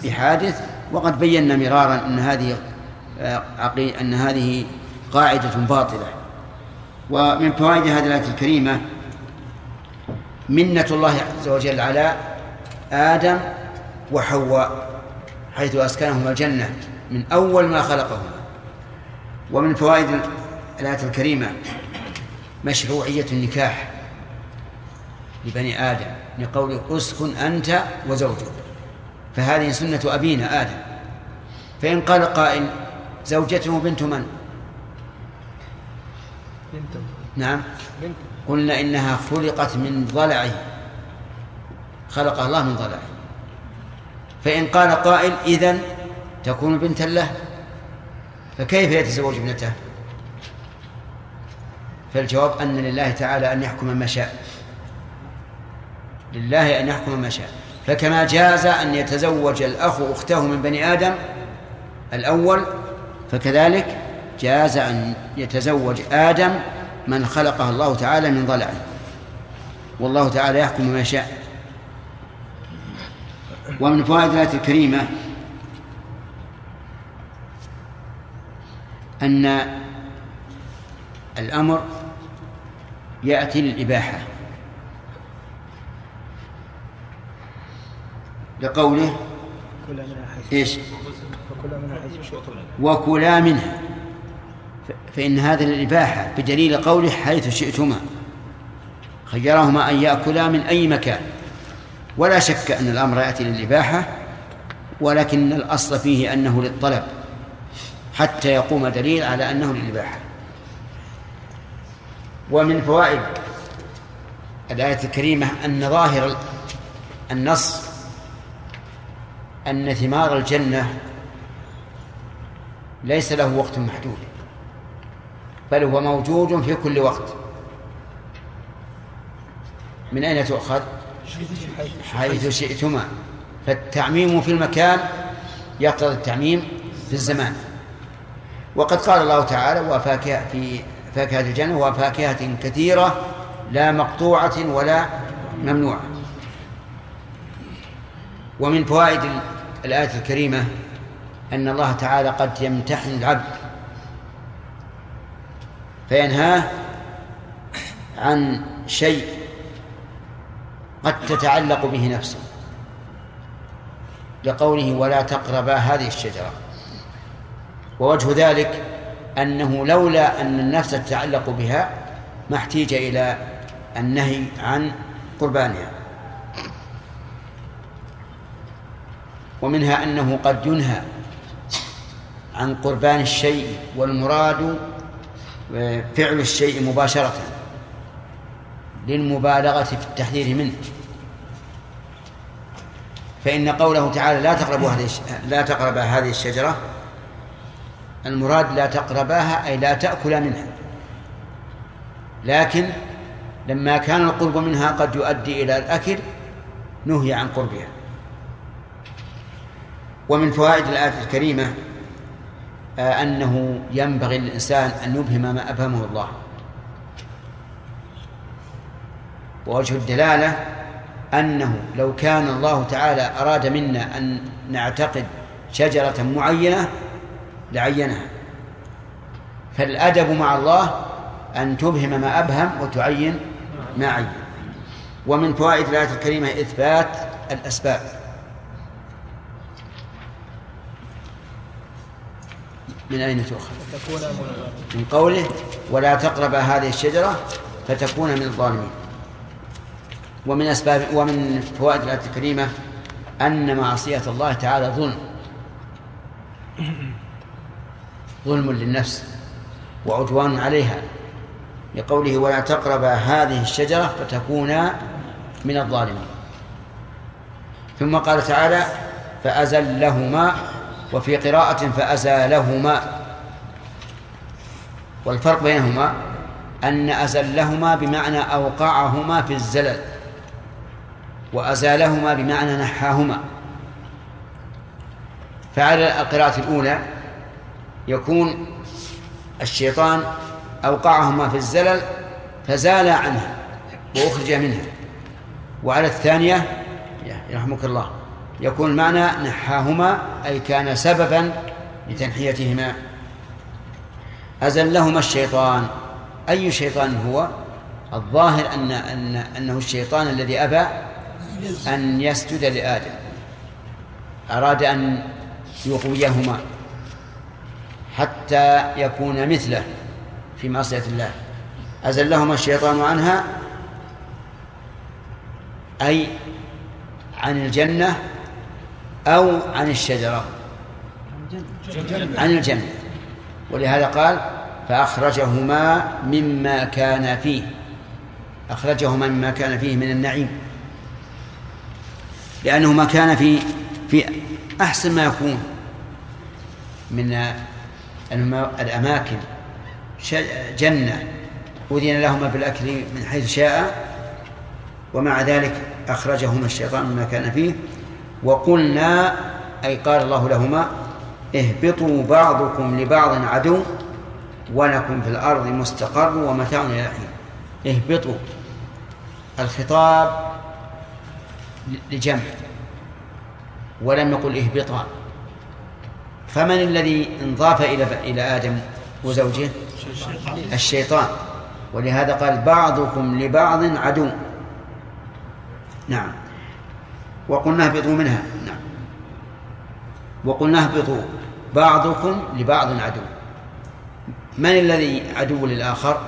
بحادث وقد بينا مرارا أن هذه أن هذه قاعدة باطلة. ومن فوائد هذه الايه الكريمة منة الله عز وجل على آدم وحواء حيث أسكنهما الجنة من أول ما خلقهما. ومن فوائد الآية الكريمة مشروعية النكاح. لبني آدم لقوله اسكن أنت وزوجك. فهذه سنة أبينا آدم. فإن قال قائل زوجته بنت من؟ بنته نعم. بنته قلنا إنها خلقت من ضلعه. خلقها الله من ضلعه. فإن قال قائل إذن تكون بنتا له. فكيف يتزوج ابنته؟ فالجواب أن لله تعالى أن يحكم ما شاء. لله أن يحكم ما شاء. فكما جاز أن يتزوج الأخ أخته من بني آدم الأول فكذلك جاز أن يتزوج آدم من خلقها الله تعالى من ضلع. والله تعالى يحكم ما شاء. ومن فوائد الآية الكريمة أن الأمر يأتي للإباحة. لقوله إيش؟ وكلا منها. فإن هذا للإباحة بدليل قوله حيث شئتما. خيرهما أن يأكلا من أي مكان. ولا شك أن الأمر يأتي للإباحة ولكن الأصل فيه أنه للطلب حتى يقوم دليل على أنه للإباحة. ومن فوائد الآية الكريمة أن ظاهر النص أن ثمار الجنة ليس له وقت محدود بل هو موجود في كل وقت. من أين تؤخذ؟ حيث شئتما. فالتعميم في المكان يقتضي التعميم في الزمان. وقد قال الله تعالى وفاكهة في فاكهة الجنة وفاكهة كثيرة لا مقطوعة ولا ممنوعة. ومن فوائد الآية الكريمة أن الله تعالى قد يمتحن العبد فينهاه عن شيء قد تتعلق به نفسه لقوله ولا تقربا هذه الشجرة. ووجه ذلك أنه لولا أن النفس تتعلق بها ما احتيج إلى النهي عن قربانها. ومنها أنه قد ينهى عن قربان الشيء والمراد فعل الشيء مباشرة للمبالغة في التحذير منه. فإن قوله تعالى لا تقربوا هذه الش- لا تقربا هذه الشجرة المراد لا تقرباها أي لا تأكلا منها. لكن لما كان القرب منها قد يؤدي إلى الأكل نهي عن قربها. ومن فوائد الآية الكريمة آه، أنه ينبغي للإنسان أن يبهم ما أبهمه الله. ووجه الدلالة أنه لو كان الله تعالى أراد منا أن نعتقد شجرة معينة لعينها. فالأدب مع الله أن تبهم ما أبهم وتعين ما عين. ومن فوائد الآية الكريمة إثبات الأسباب. من أين تؤخذ؟ من قوله ولا تقرب هذه الشجرة فتكون من الظالمين. ومن أسباب ومن فوائد الآية الكريمة أن معصية الله تعالى ظلم. ظلم للنفس وعدوان عليها. لقوله ولا تقربا هذه الشجرة فتكونا من الظالمين. ثم قال تعالى فأزلهما وفي قراءة فأزالهما. والفرق بينهما أن أزلهما بمعنى أوقعهما في الزلل وأزالهما بمعنى نحاهما. فعلى القراءة الأولى يكون الشيطان أوقعهما في الزلل فزال عنها وأخرج منها وعلى الثانية يرحمك الله. يكون المعنى نحاهما أي كان سببا لتنحيتهما. أزلهما الشيطان. أي شيطان هو؟ الظاهر أن أن أنه الشيطان الذي أبى أن يسجد لآدم. أراد أن يغويهما حتى يكون مثله في معصية الله. أزلهما الشيطان عنها أي عن الجنة أو عن الشجرة. عن الجنة. ولهذا قال فأخرجهما مما كان فيه. أخرجهما مما كان فيه من النعيم. لأنه ما كان في في أحسن ما يكون من الأماكن. جنة. أذن لهما بالأكل من حيث شاء. ومع ذلك أخرجهما الشيطان مما كان فيه. وقلنا أي قال الله لهما اهبطوا بعضكم لبعض عدو ولكم في الأرض مستقر ومتاع إلى حين. اهبطوا. الخطاب لجمع. ولم يقل اهبطا. فمن الذي انضاف إلى إلى آدم وزوجه؟ الشيطان. ولهذا قال بعضكم لبعض عدو. نعم. وقلنا اهبطوا منها. نعم. وقلنا اهبطوا بعضكم لبعض عدو. من الذي عدو للآخر؟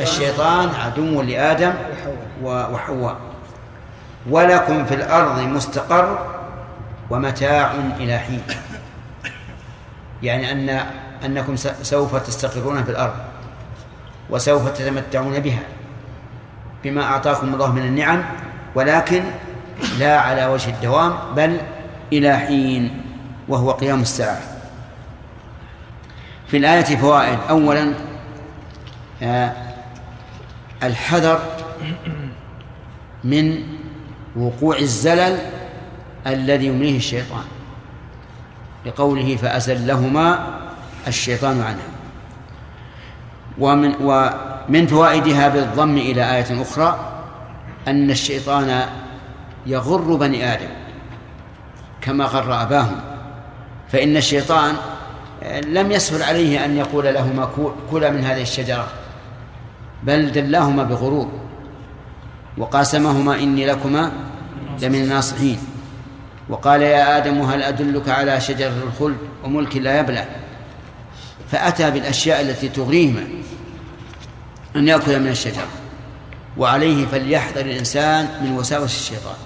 الشيطان. عدو لآدم وحواء. ولكم في الأرض مستقر ومتاع إلى حين. يعني أن أنكم سوف تستقرون في الأرض وسوف تتمتعون بها. بما أعطاكم الله من النعم. ولكن لا على وجه الدوام بل إلى حين وهو قيام الساعة. في الآية فوائد. أولا آه، الحذر من وقوع الزلل الذي يمليه الشيطان. لقوله فأزلهما الشيطان عنها. ومن ومن فوائدها بالضم إلى آية أخرى أن الشيطان يغر بني آدم كما غر أباهم. فإن الشيطان لم يسهل عليه أن يقول لهما كلا من هذه الشجرة بل دلاهما بغرور وقاسمهما إني لكما لمن الناصحين. وقال يا آدم هل أدلك على شجرة الخلد وملك لا يبلى؟ فأتى بالأشياء التي تغريهما أن يأكل من الشجرة وعليه فليحذر الإنسان من وساوس الشيطان.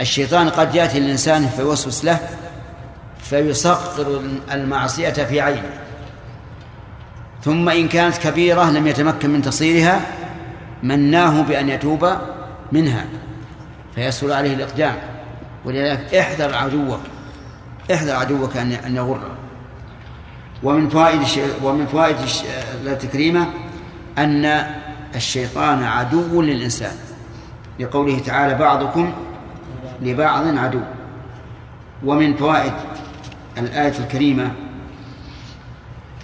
الشيطان قد يأتي الإنسان فيوسوس له فيصغر المعصية في عينه. ثم إن كانت كبيرة لم يتمكن من تصيرها مناه بأن يتوب منها. فيسهل عليه الإقدام. ولذلك احذر عدوك احذر عدوك أن أن يغرك ومن فوائد ومن فوائد الآية الكريمة أن الشيطان عدو للإنسان. لقوله تعالى بعضكم لبعض عدو. ومن فوائد الآية الكريمة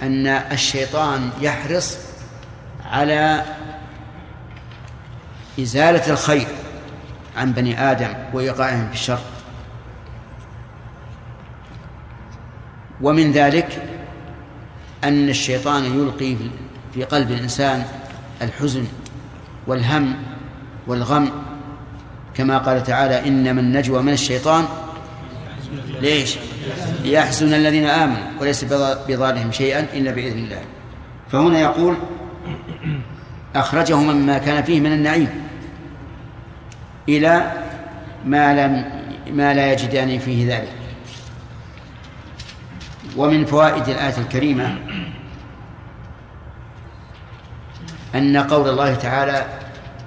أن الشيطان يحرص على إزالة الخير عن بني آدم وإيقاعهم في الشر. ومن ذلك أن الشيطان يلقي في قلب الإنسان الحزن والهم والغم كما قال تعالى إنما النجوى من الشيطان. ليش؟ ليحزن الذين آمنوا وليس بضارهم شيئا إلا بإذن الله. فهنا يقول أخرجه مما كان فيه من النعيم إلى ما لم ما لا يجدان فيه ذلك. ومن فوائد الآية الكريمة أن قول الله تعالى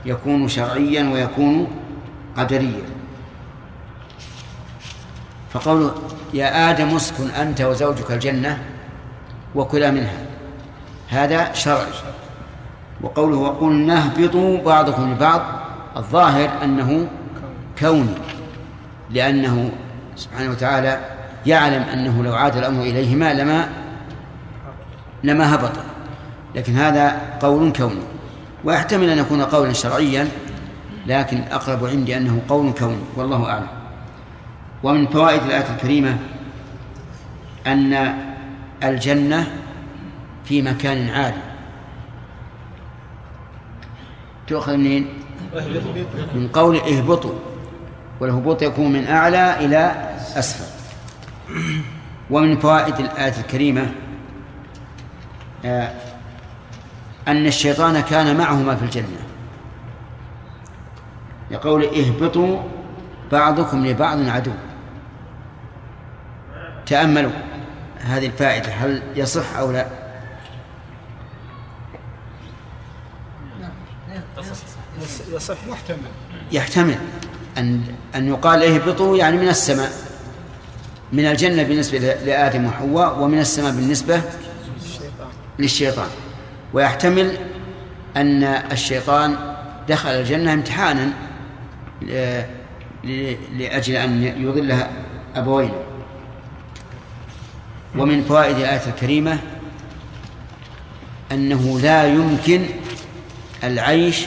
يكون شرعيا ويكون قدريا فقوله يا آدم اسكن أنت وزوجك الجنة وكلا منها. هذا شرعي. وقوله وقلنا اهبطوا بعضكم لبعض الظاهر أنه كوني لأنه سبحانه وتعالى يعلم أنه لو عاد الأمر إليهما لما لما هبط. لكن هذا قول كوني ويحتمل أن يكون قولا شرعيا لكن أقرب عندي أنه قول كوني والله أعلم. ومن فوائد الآية الكريمة أن الجنة في مكان عالي. تؤخذ منين؟ من قول اهبطوا والهبوط يكون من أعلى إلى أسفل. ومن فوائد الآية الكريمة آه، أن الشيطان كان معهما في الجنة. يقول اهبطوا بعضكم لبعض عدو. تأملوا هذه الفائدة هل يصح أو لا؟ يصح محتمل يحتمل أن أن يقال اهبطوا يعني من السماء من الجنة بالنسبة لآدم وحواء ومن السماء بالنسبة للشيطان. ويحتمل أن الشيطان دخل الجنة امتحانا لأجل أن يضلها أبوين ومن فوائد الآية الكريمة أنه لا يمكن العيش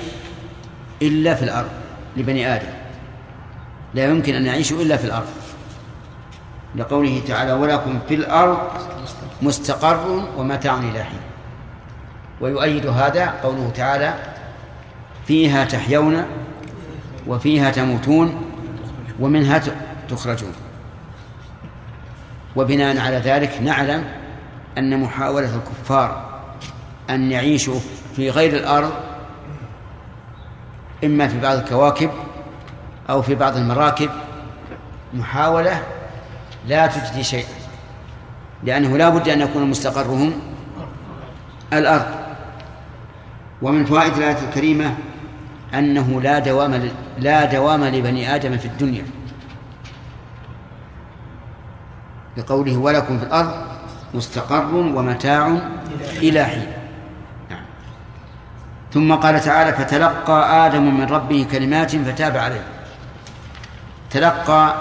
إلا في الأرض لبني آدم. لا يمكن أن يعيشوا إلا في الأرض. لقوله تعالى ولكم في الأرض مستقر ومتاع إلى حين. ويؤيد هذا قوله تعالى فيها تحيون وفيها تموتون ومنها تخرجون. وبناء على ذلك نعلم أن محاولة الكفار أن يعيشوا في غير الأرض إما في بعض الكواكب أو في بعض المراكب محاولة لا تجدي شيئا لأنه لا بد أن يكون مستقرهم الأرض. ومن فوائد الآية الكريمة أنه لا دوام لا دوام لبني آدم في الدنيا. بقوله ولكم في الأرض مستقر ومتاع إلى حين. نعم. ثم قال تعالى فتلقى آدم من ربه كلمات فتاب عليه. تلقى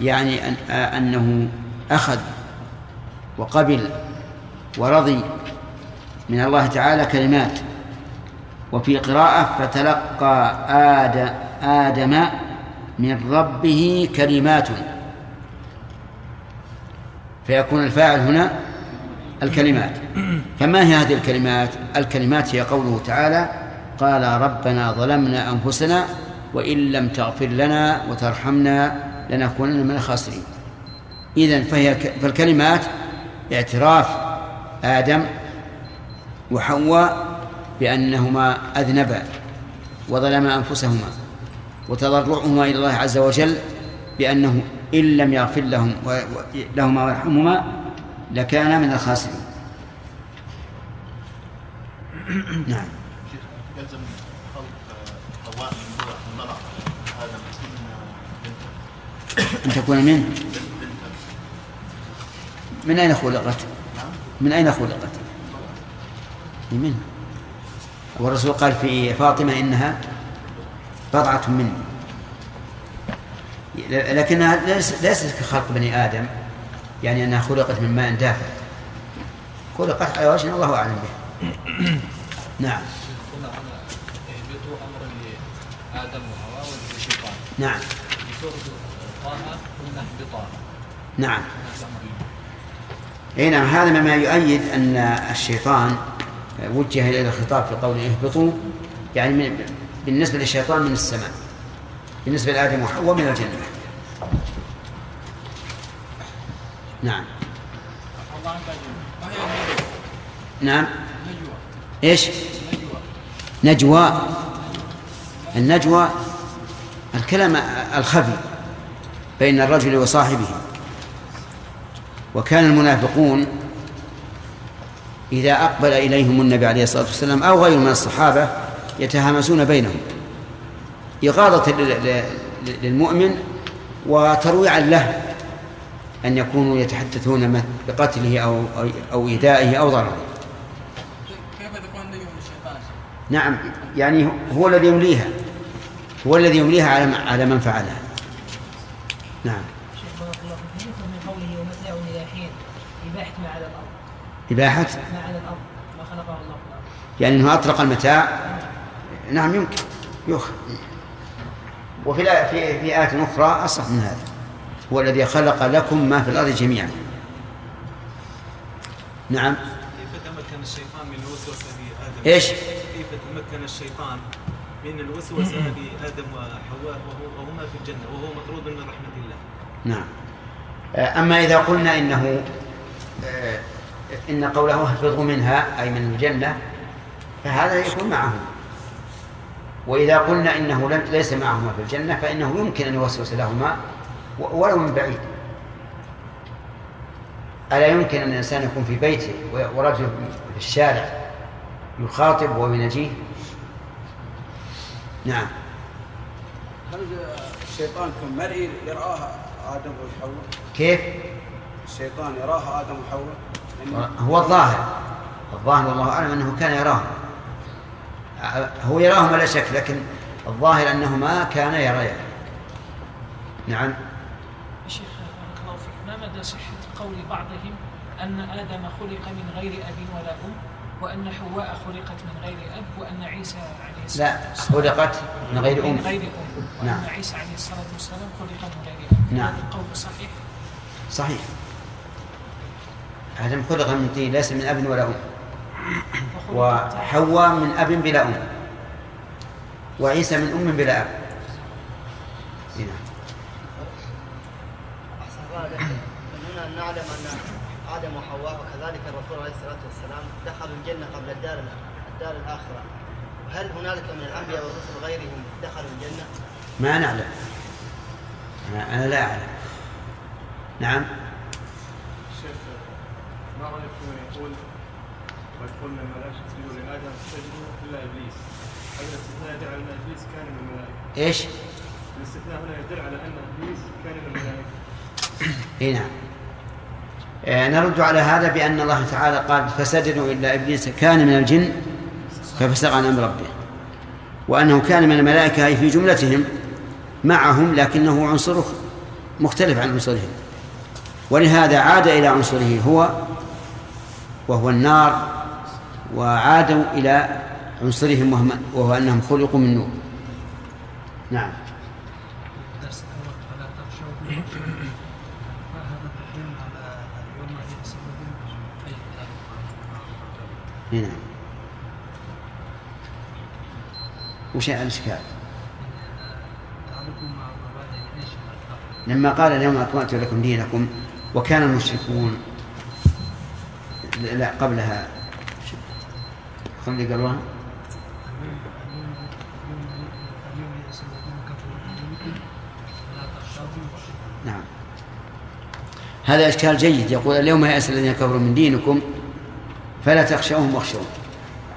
يعني أن أنه أخذ وقبل ورضي من الله تعالى كلمات وفي قراءة فتلقى آدم آدم من ربه كلمات. فيكون الفاعل هنا الكلمات. فما هي هذه الكلمات؟ الكلمات هي قوله تعالى قال ربنا ظلمنا أنفسنا وإن لم تغفر لنا وترحمنا لنكونن من الخاسرين. إذن فهي فالكلمات اعتراف آدم وحواء بأنهما أذنبا وظلما أنفسهما وتضرعهما إلى الله عز وجل بأنه إن لم يغفر لهم لهما ويرحمهما لكان من الخاسرين نعم يلزم خلق من المرأة هذا أن تكون من من أين خلقت؟ من أين خلقت؟ من والرسول قال في فاطمة إنها بضعة مني لكنها ليست كخلق بني آدم يعني أنها خلقت من ماء دافئ. خلقت على وجه الله أعلم به نعم. وحواء نعم. نعم. إي نعم هذا مما يؤيد أن الشيطان وجه إلى الخطاب في قوله اهبطوا يعني من بالنسبة للشيطان من السماء بالنسبة لآدم وحواء من الجنة. نعم. نعم. إيش؟ نجوى. النجوى الكلام الخفي بين الرجل وصاحبه. وكان المنافقون إذا أقبل إليهم النبي عليه الصلاة والسلام أو غيره من الصحابة يتهامسون بينهم إغاظة للمؤمن وترويعا له أن يكونوا يتحدثون بقتله أو أو إيذائه أو ضرره؟ نعم يعني هو الذي يمليها هو الذي يمليها على على من فعلها نعم شيخ بارك الله فيك يفهم من قوله ومتاع إلى حين اباحه ما على الأرض إباحة؟ ما على الأرض ما خلقه الله في الأرض يعني أنه أطلق المتاع؟ نعم يمكن. يخ وفي في في آية أخرى أصح من هذا. هو الذي خلق لكم ما في الأرض جميعا. نعم. كيف تمكن الشيطان من الوسوسة بآدم؟ إيش؟ كيف تمكن الشيطان من الوسوسة بآدم وحواء وهما في الجنة وهو مطرود من رحمة الله؟ نعم. أما إذا قلنا إنه آه، إن قوله اهبطوا منها أي من الجنة فهذا يكون معهم وإذا قلنا إنه ليس معهما في الجنة فإنه يمكن أن يوسوس لهما ولو من بعيد ألا يمكن أن الإنسان يكون في بيته ورجل في الشارع يخاطب ويناجيه نعم هل الشيطان كمرئي يرآها آدم وحواء؟ كيف؟ الشيطان يرآها آدم وحواء؟ هو الظاهر. الظاهر والله أعلم أنه كان يراهم هو يراهم لا شك لكن الظاهر أنهما كانا يريان نعم. شيخ بارك الله فيك. ما مدى صحة قول بعضهم أن آدم خلق من غير أب ولا أم وأن حواء خلقت من غير أب وأن عيسى عليه الصلاة لا خلقت من غير أم. من غير أم وأن نعم. عيسى عليه الصلاة والسلام خلق من غير أب. نعم. القول صحيح؟ صحيح. آدم خلق من طين ليس من أب ولا أم. وحواء من أب بلا أم. وعيسى من أم بلا عليك. هنا نعلم أن آدم وحواء وكذلك الرسول عليه الصلاة والسلام دخلوا الجنة قبل الدار الدار الآخرة. وهل هنالك من الأنبياء والرسل غيرهم دخلوا الجنة؟ ما نعلم. أنا- لا أعلم. نعم. ما رايكم من يقول قد قلنا الملائكة اسجدوا لادم فسجدوا إلا إبليس. هذا الاستثناء يدل على أن إبليس كان من الملائكة. إيش؟ الاستثناء هنا يدل على أن إبليس كان من الملائكة. اي نعم. آه، نرد على هذا بأن الله تعالى قال فسجدوا إلا إبليس كان من الجن ففسق عن أمر ربه. وأنه كان من الملائكة أي في جملتهم معهم لكنه عنصر مختلف عن عنصرهم. ولهذا عاد إلى عنصره هو وهو النار وعادوا إلى عنصرهم وهو أنهم خلقوا من نور. نعم. هنا. وش إيش لما قال اليوم أكملت لكم دينكم وكان المشركون لا قبلها شو اللي قالوها؟ نعم هذا إشكال جيد يقول اليوم يأس الذين كفروا من دينكم فلا تخشوهم واخشون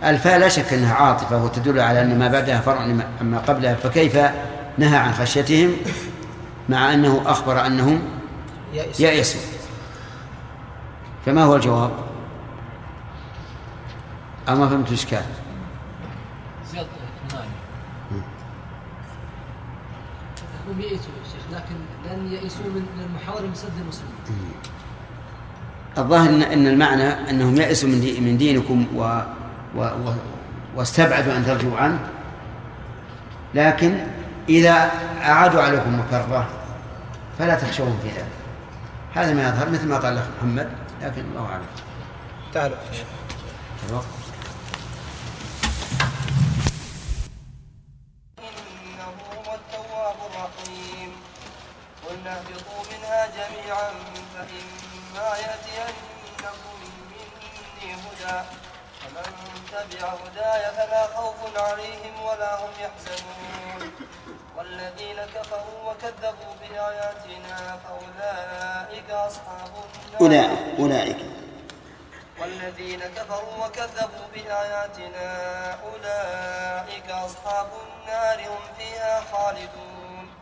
الفاء لا شك أنها عاطفة وتدل على أن ما بعدها فرع أما قبلها فكيف نهى عن خشيتهم مع أنه أخبر أنهم يأس. يأسوا فما هو الجواب؟ أو ما فهمت الإشكال زيادة هم يئسوا يا شيخ لكن لن يئسوا من من المحاولة من سد المسلمين الظاهر ان إن المعنى أنهم يئسوا من دي من دينكم و و و واستبعدوا أن ترجعوا عنه. لكن إذا أعادوا عليكم مكره فلا تخشوهم في ذلك هذا ما يظهر مثل ما قال الأخ محمد لكن الله أعلم. تعالوا. الوقت إنه هو التواب الرحيم قلنا اهبطوا منها جميعا فإما يأتينكم مني هدى فمن اتبع هداي فلا خوف عليهم ولا هم يحزنون. والذين كفروا وكذبوا بآياتنا فأولئك أصحاب النار. أولئك أولئك. والذين كفروا وكذبوا بآياتنا أولئك أصحاب النار هم فيها خالدون.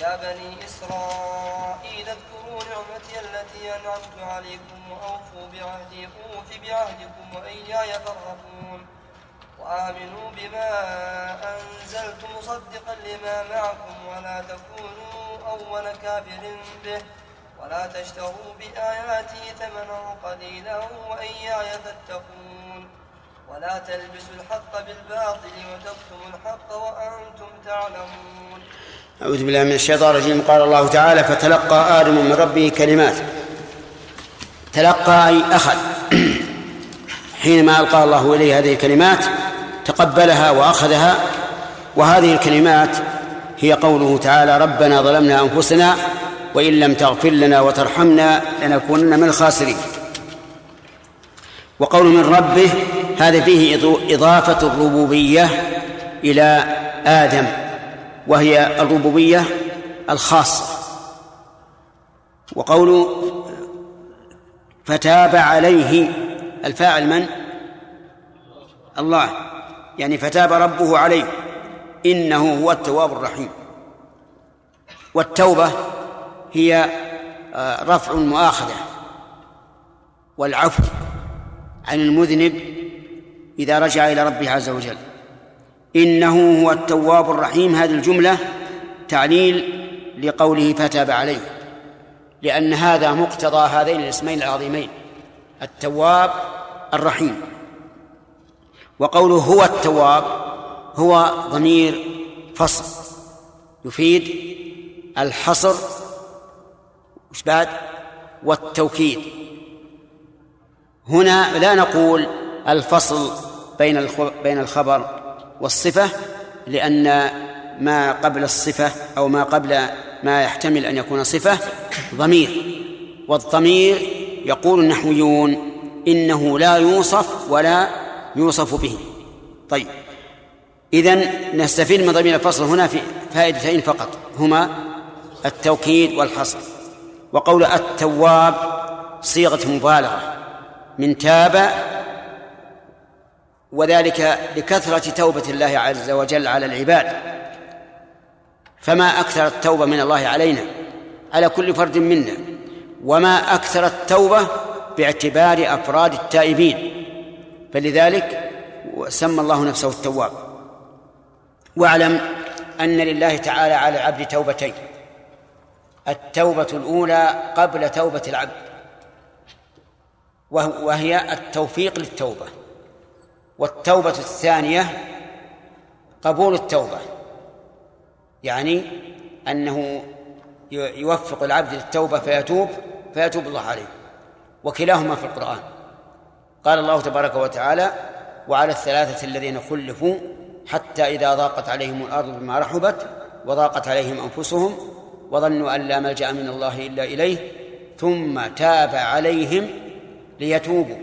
يا بني إسرائيل اذكروا نعمتي التي أنعمت عليكم وأوفوا بعهدي أوف بعهدكم وإياي فارهبون. وآمنوا بما أنزلت مصدقا لما معكم ولا تكونوا أول كافر به ولا تشتروا بآياتي ثمنا قليلا وإياي فاتقون ولا تلبسوا الحق بالباطل وتكتموا الحق وأنتم تعلمون أعوذ بالله من الشيطان الرجيم. قال الله تعالى فتلقى آدم من ربه كلمات. تلقى أي أخذ. حينما ألقى الله إليه هذه الكلمات تقبلها وأخذها. وهذه الكلمات هي قوله تعالى ربنا ظلمنا أنفسنا وإن لم تغفر لنا وترحمنا لنكونن من الخاسرين. وقول من ربه هذا فيه إضافة الربوبية إلى آدم وهي الربوبية الخاصة. وقول فتاب عليه الفاعل من؟ الله. يعني فتاب ربه عليه. إنه هو التواب الرحيم. والتوبة هي آه، رفع المؤاخذة والعفو عن المذنب إذا رجع إلى ربه عز وجل. إنه هو التواب الرحيم. هذه الجملة تعليل لقوله فتاب عليه. لأن هذا مقتضى هذين الاسمين العظيمين التواب الرحيم. وقوله هو التواب هو ضمير فصل. يفيد الحصر وش بعد؟ والتوكيد. هنا لا نقول الفصل بين بين الخبر والصفة لأن ما قبل الصفة أو ما قبل ما يحتمل أن يكون صفة ضمير. والضمير يقول النحويون إنه لا يوصف ولا يوصف به. طيب. إذن نستفيد من ضمير الفصل هنا في فائدتين فقط. هما التوكيد والحصر. وقول التواب صيغة مبالغة. من تاب وذلك لكثرة توبة الله عز وجل على العباد. فما أكثر التوبة من الله علينا؟ على كل فرد منا. وما أكثر التوبة باعتبار أفراد التائبين. فلذلك سمى الله نفسه التواب. واعلم أن لله تعالى على العبد توبتين. التوبة الأولى قبل توبة العبد. وهي التوفيق للتوبة. والتوبة الثانية قبول التوبة. يعني أنه يوفق العبد للتوبة فيتوب فيتوب الله عليه. وكلاهما في القرآن. قال الله تبارك وتعالى وعلى الثلاثة الذين خلفوا حتى إذا ضاقت عليهم الأرض بما رحبت وضاقت عليهم أنفسهم وظنوا أن لا ملجأ من الله إلا إليه ثم تاب عليهم ليتوبوا.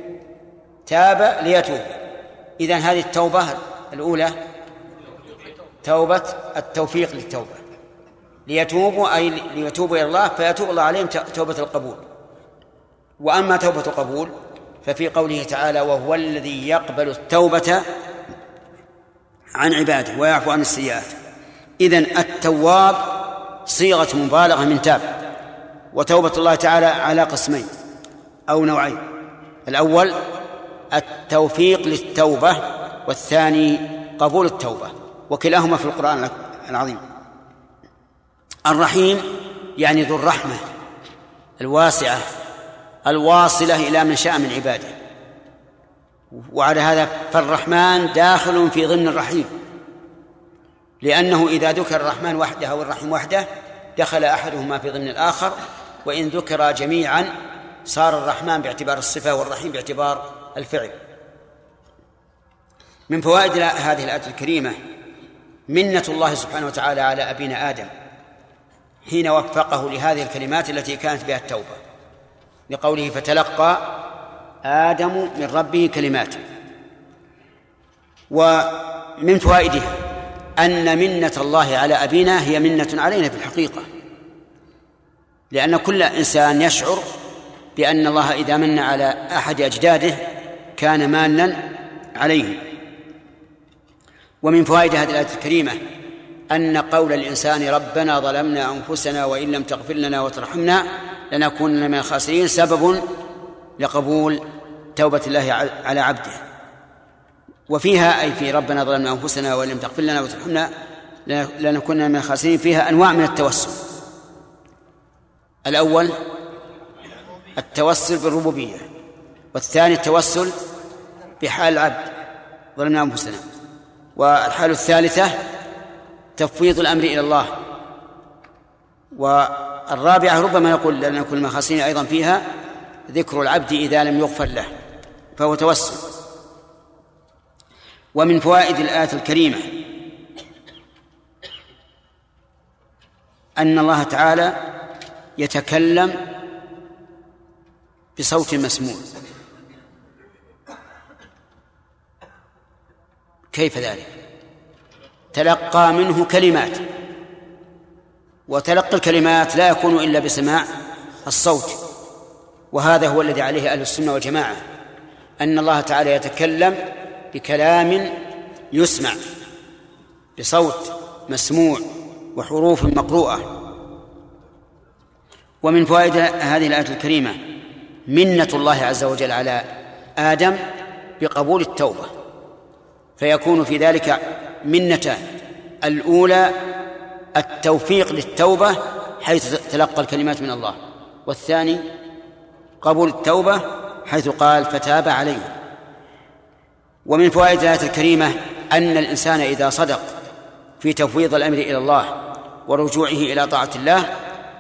تاب ليتوبوا إذن هذه التوبة الأولى توبة التوفيق للتوبة. ليتوبوا أي ليتوبوا إلى الله فيتوب الله عليهم توبة القبول. وأما توبة القبول ففي قوله تعالى وهو الذي يقبل التوبة عن عباده ويعفو عن السيئات. إذن التواب صيغة مبالغة من تاب وتوبة الله تعالى على قسمين أو نوعين. الأول التوفيق للتوبة والثاني قبول التوبة وكلاهما في القرآن العظيم. الرحيم يعني ذو الرحمة الواسعة الواصلة إلى من شاء من عباده. وعلى هذا فالرحمن داخل في ضمن الرحيم. لأنه إذا ذكر الرحمن وحده أو الرحيم وحده دخل أحدهما في ضمن الآخر وإن ذكر جميعا صار الرحمن باعتبار الصفة والرحيم باعتبار الفعل. من فوائد هذه الآية الكريمة منة الله سبحانه وتعالى على أبينا آدم حين وفقه لهذه الكلمات التي كانت بها التوبة. لقوله فتلقى آدم من ربه كلمات. ومن فوائدها أن منة الله على أبينا هي منة علينا في الحقيقة. لأن كل إنسان يشعر بأن الله إذا من على أحد أجداده كان مانا عليه. ومن فوائد هذه الآية الكريمة أن قول الإنسان ربنا ظلمنا أنفسنا وإن لم تغفر لنا وترحمنا لنكونن من الخاسرين سبب لقبول توبة الله على عبده. وفيها أي في ربنا ظلمنا أنفسنا وإن لم تغفر لنا وترحمنا لنكونن من الخاسرين. فيها أنواع من التوسل. الأول التوسل بالربوبية. والثاني التوسل بحال العبد. ظلمنا أنفسنا. والحال الثالثة تفويض الأمر إلى الله. والرابعة ربما نقول لأن كل المخاصين أيضا فيها ذكر العبد إذا لم يغفر له فهو توسل. ومن فوائد الآية الكريمة أن الله تعالى يتكلم بصوت مسموع. كيف ذلك؟ تلقى منه كلمات. وتلقي الكلمات لا يكون إلا بسماع الصوت وهذا هو الذي عليه أهل السنة والجماعة أن الله تعالى يتكلم بكلام يسمع بصوت مسموع وحروف مقروءة. ومن فوائد هذه الآية الكريمة منة الله عز وجل على آدم بقبول التوبة فيكون في ذلك منتان الأولى التوفيق للتوبة حيث تلقى الكلمات من الله. والثاني قبول التوبة حيث قال فتاب عليه. ومن فوائد الآية الكريمة أن الإنسان إذا صدق في تفويض الأمر إلى الله ورجوعه إلى طاعة الله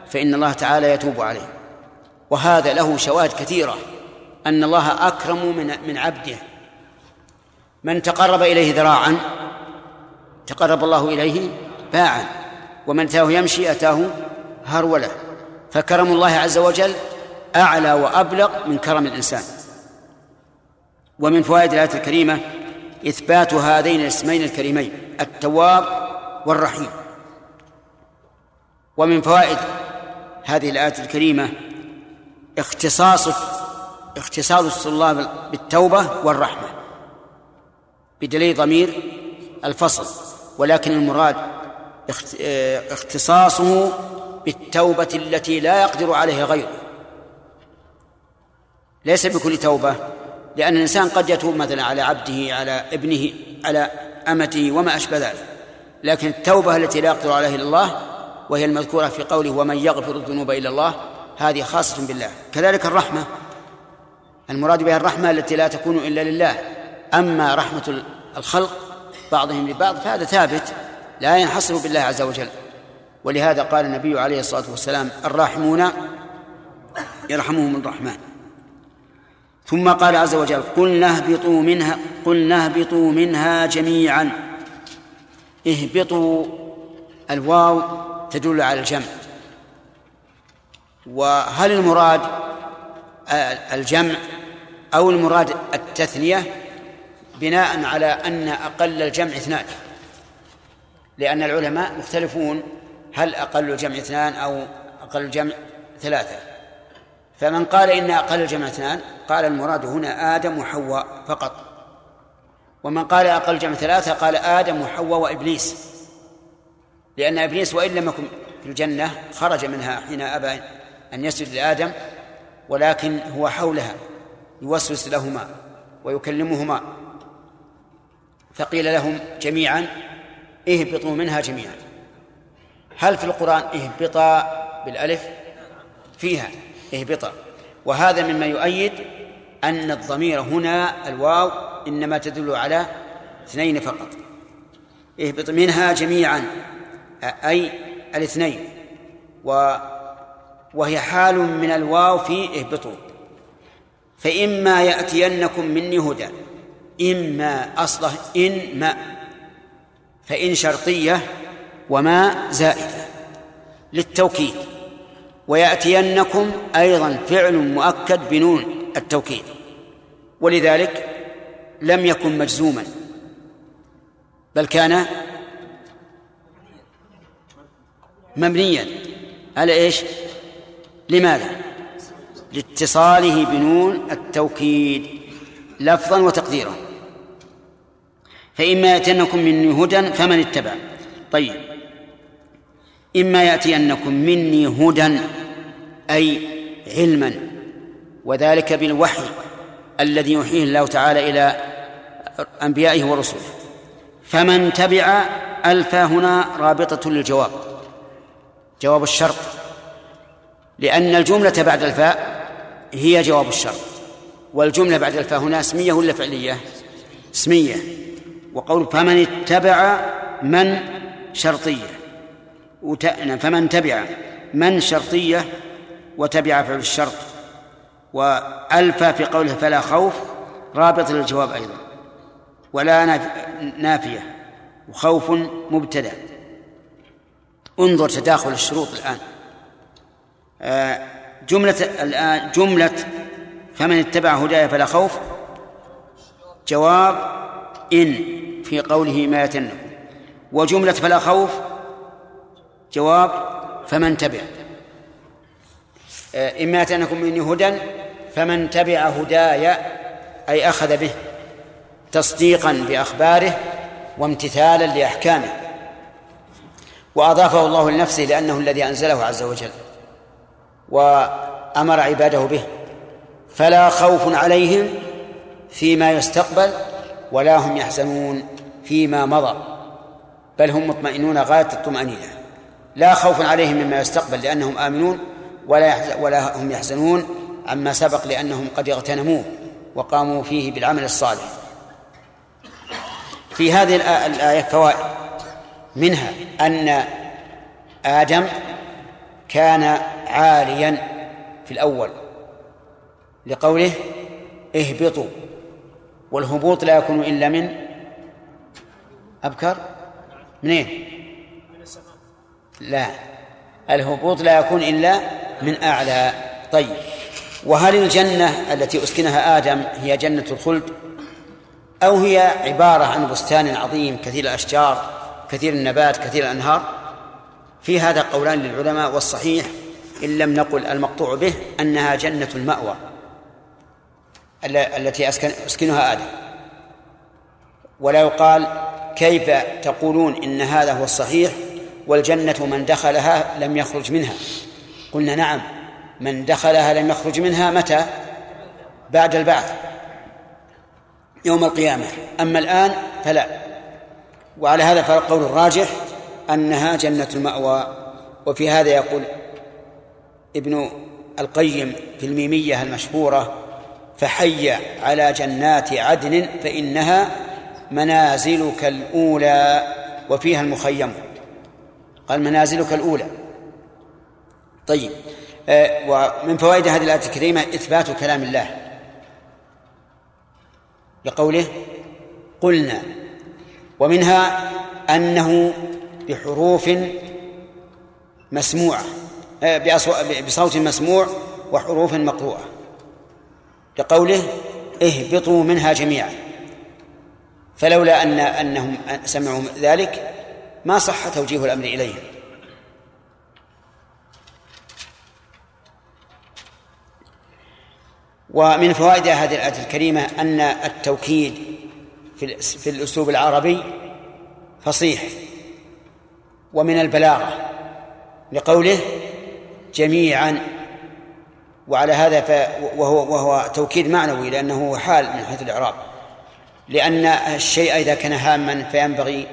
فإن الله تعالى يتوب عليه. وهذا له شواهد كثيرة أن الله أكرم من من عبده. من تقرب إليه ذراعا تقرب الله إليه باعا. ومن أتاه يمشي أتاه هرولة. فكرم الله عز وجل أعلى وأبلغ من كرم الإنسان. ومن فوائد الآية الكريمة إثبات هذين الاسمين الكريمين التواب والرحيم. ومن فوائد هذه الآية الكريمة اختصاص اختصاص الطلاب بالتوبة والرحمة. بدليل ضمير الفصل. ولكن المراد اختصاصه بالتوبة التي لا يقدر عليها غيره. ليس بكل توبة لأن الإنسان قد يتوب مثلا على عبده على ابنه على أمته وما أشبه ذلك. لكن التوبة التي لا يقدر عليها إلا الله وهي المذكورة في قوله ومن يغفر الذنوب إلا الله هذه خاصة بالله. كذلك الرحمة. المراد بها الرحمة التي لا تكون إلا لله. أما رحمة الخلق بعضهم لبعض فهذا ثابت. لا ينحصر بالله عز وجل. ولهذا قال النبي عليه الصلاة والسلام الراحمون يرحمهم الرحمن. ثم قال عز وجل قلنا اهبطوا منها قلنا اهبطوا منها جميعا. اهبطوا الواو تدل على الجمع. وهل المراد الجمع أو المراد التثنية؟ بناء على أن أقل الجمع اثنان. لأن العلماء مختلفون هل أقل الجمع اثنان أو أقل الجمع ثلاثة. فمن قال إن أقل الجمع اثنان قال المراد هنا آدم وحواء فقط. ومن قال أقل الجمع ثلاثة قال آدم وحواء وإبليس. لأن إبليس وإن لم يكن في الجنة خرج منها حين أبى أن يسجد لآدم ولكن هو حولها يوسوس لهما ويكلمهما. فقيل لهم جميعا اهبطوا منها جميعا. هل في القرآن اهبطا بالألف؟ فيها اهبطا. وهذا مما يؤيد أن الضمير هنا الواو إنما تدل على اثنين فقط. اهبط منها جميعا أي الاثنين. و وهي حال من الواو في اهبطوا. فإما يأتينكم مني هدى إما أصله إن ما. فإن شرطية وما زائدة للتوكيد ويأتينكم أيضا فعل مؤكد بنون التوكيد ولذلك لم يكن مجزوما بل كان مبنيا على إيش؟ لماذا؟ لاتصاله بنون التوكيد لفظا وتقديرا. فإما يأتينكم مني هدى فمن اتبع. طيب. إما يأتينكم مني هدى أي علما وذلك بالوحي الذي يوحيه الله تعالى إلى أنبيائه ورسله. فمن تبع ألف هنا رابطة للجواب. جواب الشرط. لأن الجملة بعد الفاء هي جواب الشرط. والجملة بعد الفاء هنا اسمية ولا فعلية؟ اسمية. وقول فمن اتبع من شرطية. فمن تبع من شرطية وتبع فعل الشرط. وألفى في قوله فلا خوف رابط للجواب أيضا. ولا نافية. وخوف مبتدأ. انظر تداخل الشروط الآن. آه، جملة الآن جملة فمن اتبع هداي فلا خوف. جواب إن في قوله ما يتنكم وجملة فلا خوف جواب فمن تبع. آه، إما يتنكم مني هدى فمن تبع هداي أي أخذ به تصديقا بأخباره وامتثالا لأحكامه. وأضافه الله لنفسه لأنه الذي أنزله عز وجل وأمر عباده به. فلا خوف عليهم فيما يستقبل ولا هم يحزنون فيما مضى بل هم مطمئنون غاية الطمأنينة. لا خوف عليهم مما يستقبل لأنهم آمنون ولا ولا هم يحزنون عما سبق لأنهم قد اغتنموه وقاموا فيه بالعمل الصالح. في هذه الآية فوائد. منها أن آدم كان عاليا في الأول لقوله اهبطوا والهبوط لا يكون إلا من أبكر منين؟ لا. الهبوط لا يكون إلا من أعلى. طيب. وهل الجنة التي أسكنها آدم هي جنة الخلد؟ أو هي عبارة عن بستان عظيم كثير الأشجار كثير النبات كثير الأنهار؟ في هذا قولان للعلماء والصحيح إن لم نقل المقطوع به أنها جنة المأوى. التي أسكن أسكنها آدم. ولا يقال كيف تقولون إن هذا هو الصحيح والجنة من دخلها لم يخرج منها. قلنا نعم من دخلها لم يخرج منها متى؟ بعد البعث يوم القيامة. أما الآن فلا. وعلى هذا فالقول الراجح أنها جنة المأوى. وفي هذا يقول ابن القيم في الميمية المشهورة فحي على جنات عدن فإنها منازلك الأولى وفيها المخيم. قال منازلك الأولى. طيب آه ومن فوائد هذه الآية الكريمة إثبات كلام الله. لقوله قلنا ومنها أنه بحروف مسموعة آه، بصوت مسموع وحروف مقروءة. لقوله اهبطوا منها جميعا. فلولا أن أنهم سمعوا ذلك ما صح توجيه الأمر إليهم. ومن فوائد هذه الآية الكريمة أن التوكيد في الأسلوب العربي فصيح ومن البلاغة لقوله جميعا وعلى هذا ف وهو وهو توكيد معنوي لأنه حال من حيث الإعراب. لأن الشيء إذا كان هاما فينبغي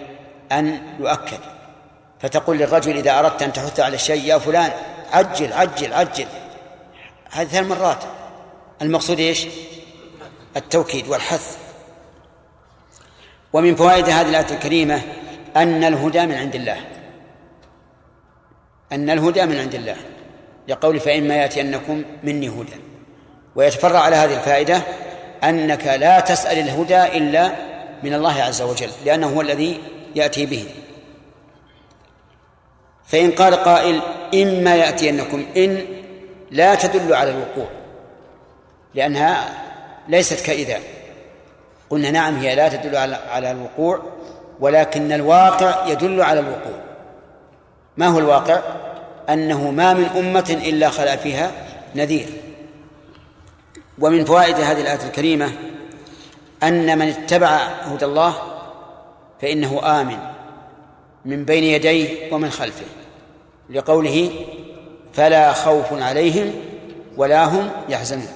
أن يؤكد. فتقول للرجل إذا أردت أن تحث على الشيء يا فلان عجل عجل عجل. هذه ثلاث مرات. المقصود إيش؟ التوكيد والحث. ومن فوائد هذه الآية الكريمة أن الهدى من عند الله. أن الهدى من عند الله. لقول فإما يأتينكم مني هدى. ويتفرع على هذه الفائدة أنك لا تسأل الهدى إلا من الله عز وجل لأنه هو الذي يأتي به. فإن قال قائل إما يأتينكم إن لا تدل على الوقوع لأنها ليست كإذا. قلنا نعم هي لا تدل على الوقوع ولكن الواقع يدل على الوقوع. ما هو الواقع؟ أنه ما من أمة إلا خلق فيها نذير. ومن فوائد هذه الآية الكريمة أن من اتبع هدى الله فإنه آمن من بين يديه ومن خلفه لقوله فلا خوف عليهم ولا هم يحزنون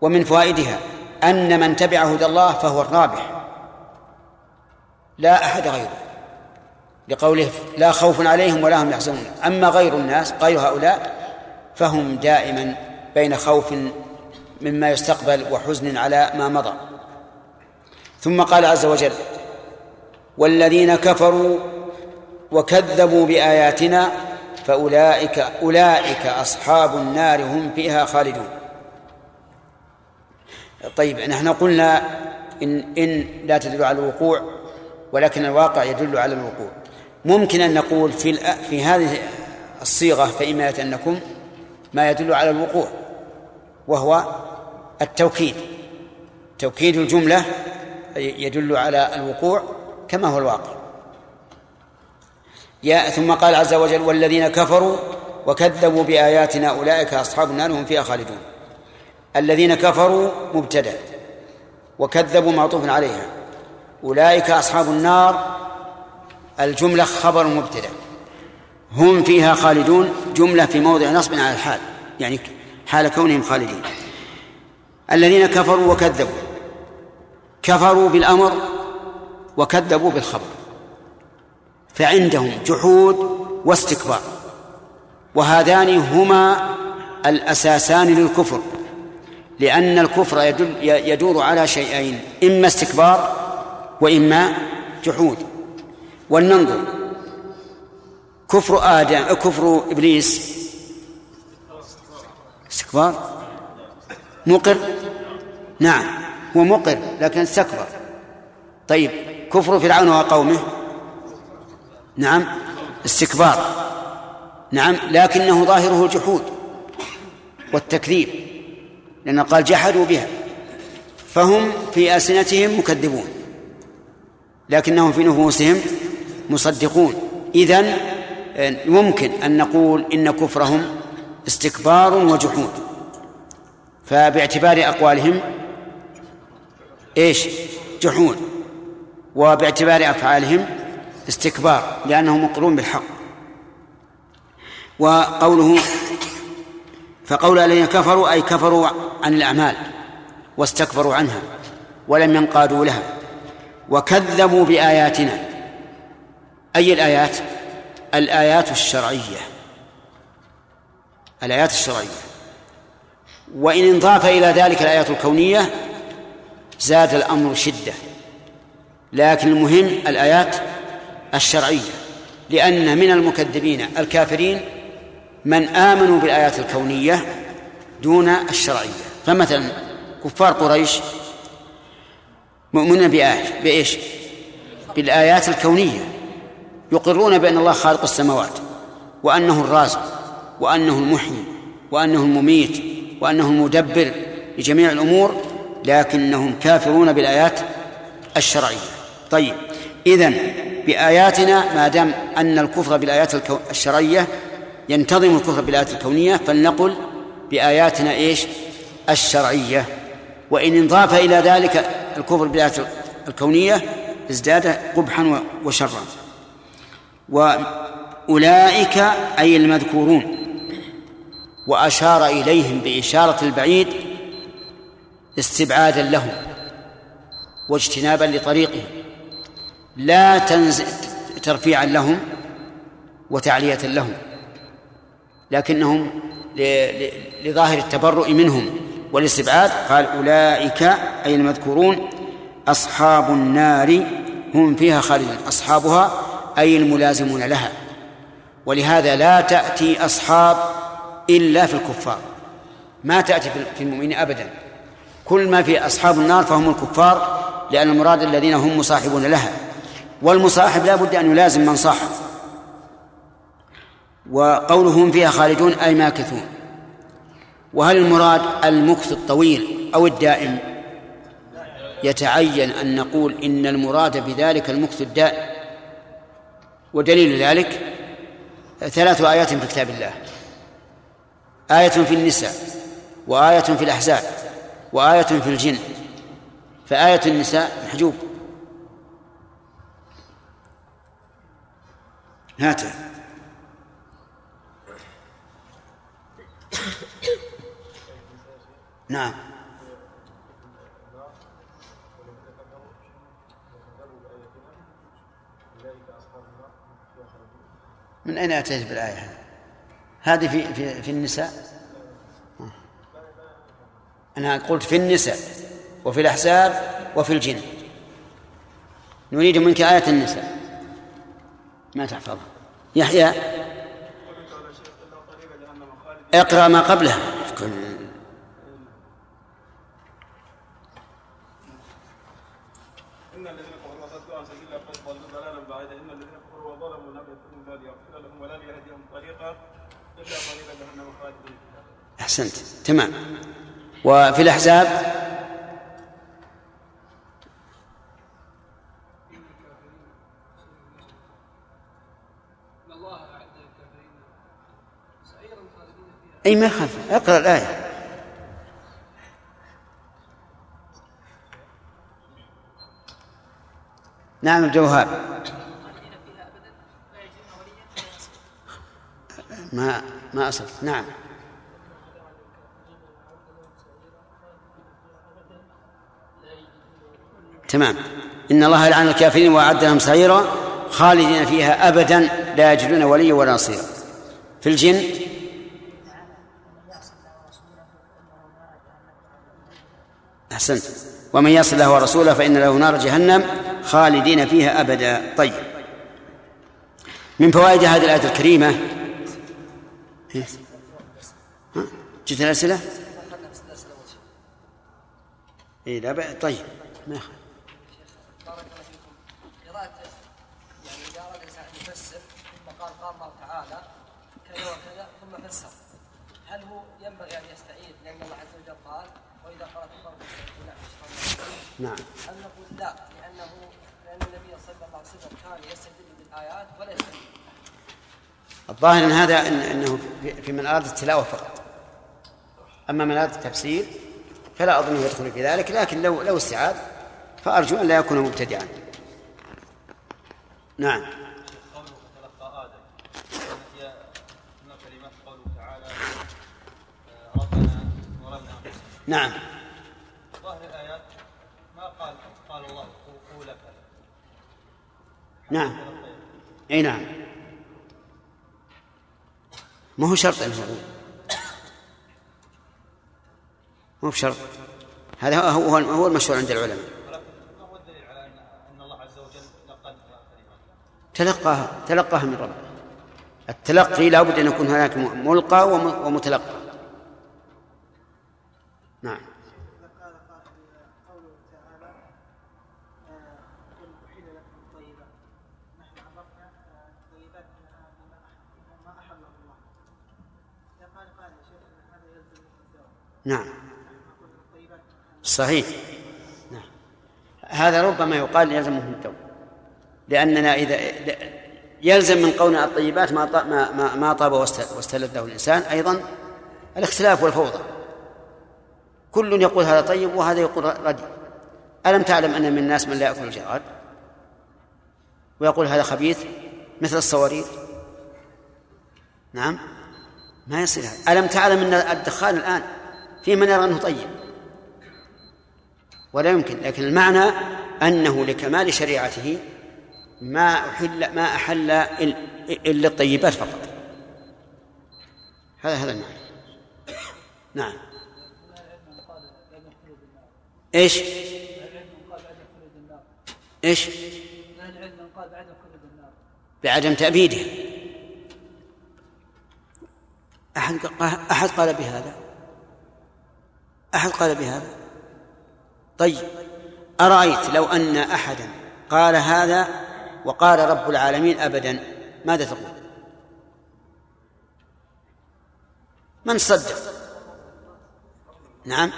ومن فوائدها أن من تبع هدى الله فهو الرابح لا أحد غيره. لقوله لا خوف عليهم ولا هم يحزنون. أما غير الناس غير هؤلاء فهم دائما بين خوف مما يستقبل وحزن على ما مضى. ثم قال عز وجل والذين كفروا وكذبوا بآياتنا فأولئك أولئك أصحاب النار هم فيها خالدون. طيب نحن قلنا إن إن لا تدل على الوقوع ولكن الواقع يدل على الوقوع. ممكن أن نقول في في هذه الصيغة فإما يتأنكم ما يدل على الوقوع وهو التوكيد. توكيد الجملة يدل على الوقوع كما هو الواقع. يا ثم قال عز وجل والذين كفروا وكذبوا بآياتنا أولئك أصحاب النار هم فيها خالدون. الذين كفروا مبتدأ وكذبوا معطوف عليها أولئك أصحاب النار الجملة خبر مبتدأ. هم فيها خالدون جملة في موضع نصب على الحال يعني حال كونهم خالدين. الذين كفروا وكذبوا. كفروا بالأمر وكذبوا بالخبر. فعندهم جحود واستكبار. وهذان هما الأساسان للكفر. لأن الكفر يدور على شيئين إما استكبار وإما جحود. ولننظر. كفر آدم كفر إبليس. استكبار؟ مقر؟ نعم هو مقر لكن استكبر. طيب كفر فرعون وقومه؟ نعم استكبار. نعم لكنه ظاهره الجحود والتكذيب لأنه قال جحدوا بها. فهم في ألسنتهم مكذبون لكنهم في نفوسهم مصدقون. إذن ممكن أن نقول إن كفرهم استكبار وجحود. فباعتبار أقوالهم إيش؟ جحود. وباعتبار أفعالهم استكبار لأنهم مقرون بالحق. وقوله فقول الذين كفروا أي كفروا عن الأعمال واستكبروا عنها ولم ينقادوا لها وكذبوا بآياتنا. أي الآيات؟ الآيات الشرعية. الآيات الشرعية. وإن انضاف إلى ذلك الآيات الكونية زاد الأمر شدة. لكن المهم الآيات الشرعية. لأن من المكذبين الكافرين من آمنوا بالآيات الكونية دون الشرعية. فمثلا كفار قريش مؤمنون بآية بإيش؟ بالآيات الكونية. يقرون بأن الله خالق السماوات وأنه الرازق وأنه المحيي وأنه المميت وأنه المدبر لجميع الأمور لكنهم كافرون بالآيات الشرعية. طيب إذن بآياتنا ما دام أن الكفر بالآيات الشرعية ينتظم الكفر بالآيات الكونية فلنقل بآياتنا إيش؟ الشرعية. وإن انضاف إلى ذلك الكفر بالآيات الكونية ازداد قبحا وشرا. وأولئك أي المذكورون. وأشار إليهم بإشارة البعيد استبعادا لهم واجتنابا لطريقهم لا تنزل ترفيعا لهم وتعلية لهم لكنهم لظاهر التبرؤ منهم والاستبعاد. قال أولئك أي المذكورون أصحاب النار هم فيها خالدون أصحابها أي الملازمون لها. ولهذا لا تأتي أصحاب إلا في الكفار. ما تأتي في المؤمنين أبدا. كل ما في أصحاب النار فهم الكفار لأن المراد الذين هم مصاحبون لها. والمصاحب لا بد أن يلازم من صاحب. وقولهم فيها خالدون أي ماكثون. وهل المراد المكث الطويل أو الدائم؟ يتعين أن نقول إن المراد بذلك المكث الدائم. ودليل ذلك ثلاث آيات في كتاب الله. آية في النساء وآية في الأحزاب وآية في الجن. فآية النساء محجوب. هاته نعم. من أين أتيت بالآية؟ هذه؟ هذه في في في النساء؟ أنا قلت في النساء وفي الأحزاب وفي الجن. نريد منك آية النساء. ما تحفظها. يحيى. اقرأ ما قبلها. كل ان الذين كفروا وصدوا عن سبيل الله قد ضلوا ضلالا بعيدا ان الذين كفروا وظلموا لم يكونوا الله ليغفر لهم ولا ليهديهم طريقا الا طريق جهنم خالدين فيها. أحسنت. تمام. وفي الأحزاب؟ أي ما يخالف. اقرأ الآية. نعم الجوهر. ما ما أصلت. نعم. تمام. إن الله يلعن الكافرين وأعد لهم سعيرا خالدين فيها أبدا لا يجدون وليا ولا نصيرا. في الجن؟ أحسنت. ومن يصل الله ورسوله فإن له نار جهنم خالدين فيها أبدا. طيب. من فوائد هذه الآية الكريمة؟ إيه؟ جت الأسئلة؟ إيه لا. طيب. ما يخالف بارك الله فيكم قراءة يعني إذا أراد الإنسان أن يفسر ثم قال قال الله تعالى كذا وكذا ثم فسر هل هو ينبغي أن يستعيد لأن الله عز وجل قال وإذا قرأت القرآن فاستعيذوا بالله من الشيطان الرجيم نعم. هل نقول لا لأنه لأن النبي صلى الله عليه وسلم كان يستدل بالآيات ولا يستدل الظاهر إن هذا إن إنه في- من أراد التلاوة فقط. أما من أراد التفسير فلا اظنه يدخل في ذلك لكن لو لو استعاذ فأرجو أن لا يكون مبتدعا. نعم. قوله فتلقى آدم. هي من كلمات قوله تعالى؟ آه، ربنا ظلمنا نعم ظاهر الآيات ما قال قال الله قول كذا نعم. أي نعم. ما هو شرط انه يقول. مو بشرط. هذا هو هو هو المشهور عند العلماء. ما هو تلقاها تلقاها من ربه التلقي لا بد أن يكون هناك ملقى وم- ومتلقى نعم قال قائل قوله تعالى آه، قل أحل لكم الطيبات نحن عرفنا آه، الطيبات بما بما أحل- ما أحله الله إذا قال قائل يا شيخ أن هذا يلزم من الدواء نعم نحن نقول الطيبات صحيح. نعم هذا ربما يقال يلزمه التوبة. لأننا إذا يلزم من قولنا الطيبات ما ما ما, طاب واست- واستلذه الإنسان. أيضا الاختلاف والفوضى. كل يقول هذا طيب وهذا يقول ردي ألم تعلم أن من الناس من لا يأكل الجراد ويقول هذا خبيث مثل الصواريخ. نعم. ما يصير هذا. ألم تعلم أن الدخان الآن في من يرى أنه طيب؟ ولا يمكن لكن المعنى أنه لكمال شريعته ما أحل ما أحل إل- إلا الطيبات فقط. هذا هذا المعنى. نعم. إيش؟ إيش؟ بعدم تأبيده. أحد أحد قال بهذا؟ أحد قال بهذا؟ طيب أرأيت لو أن أحدا قال هذا وقال رب العالمين أبدا ماذا تقول؟ من صدق؟ نعم.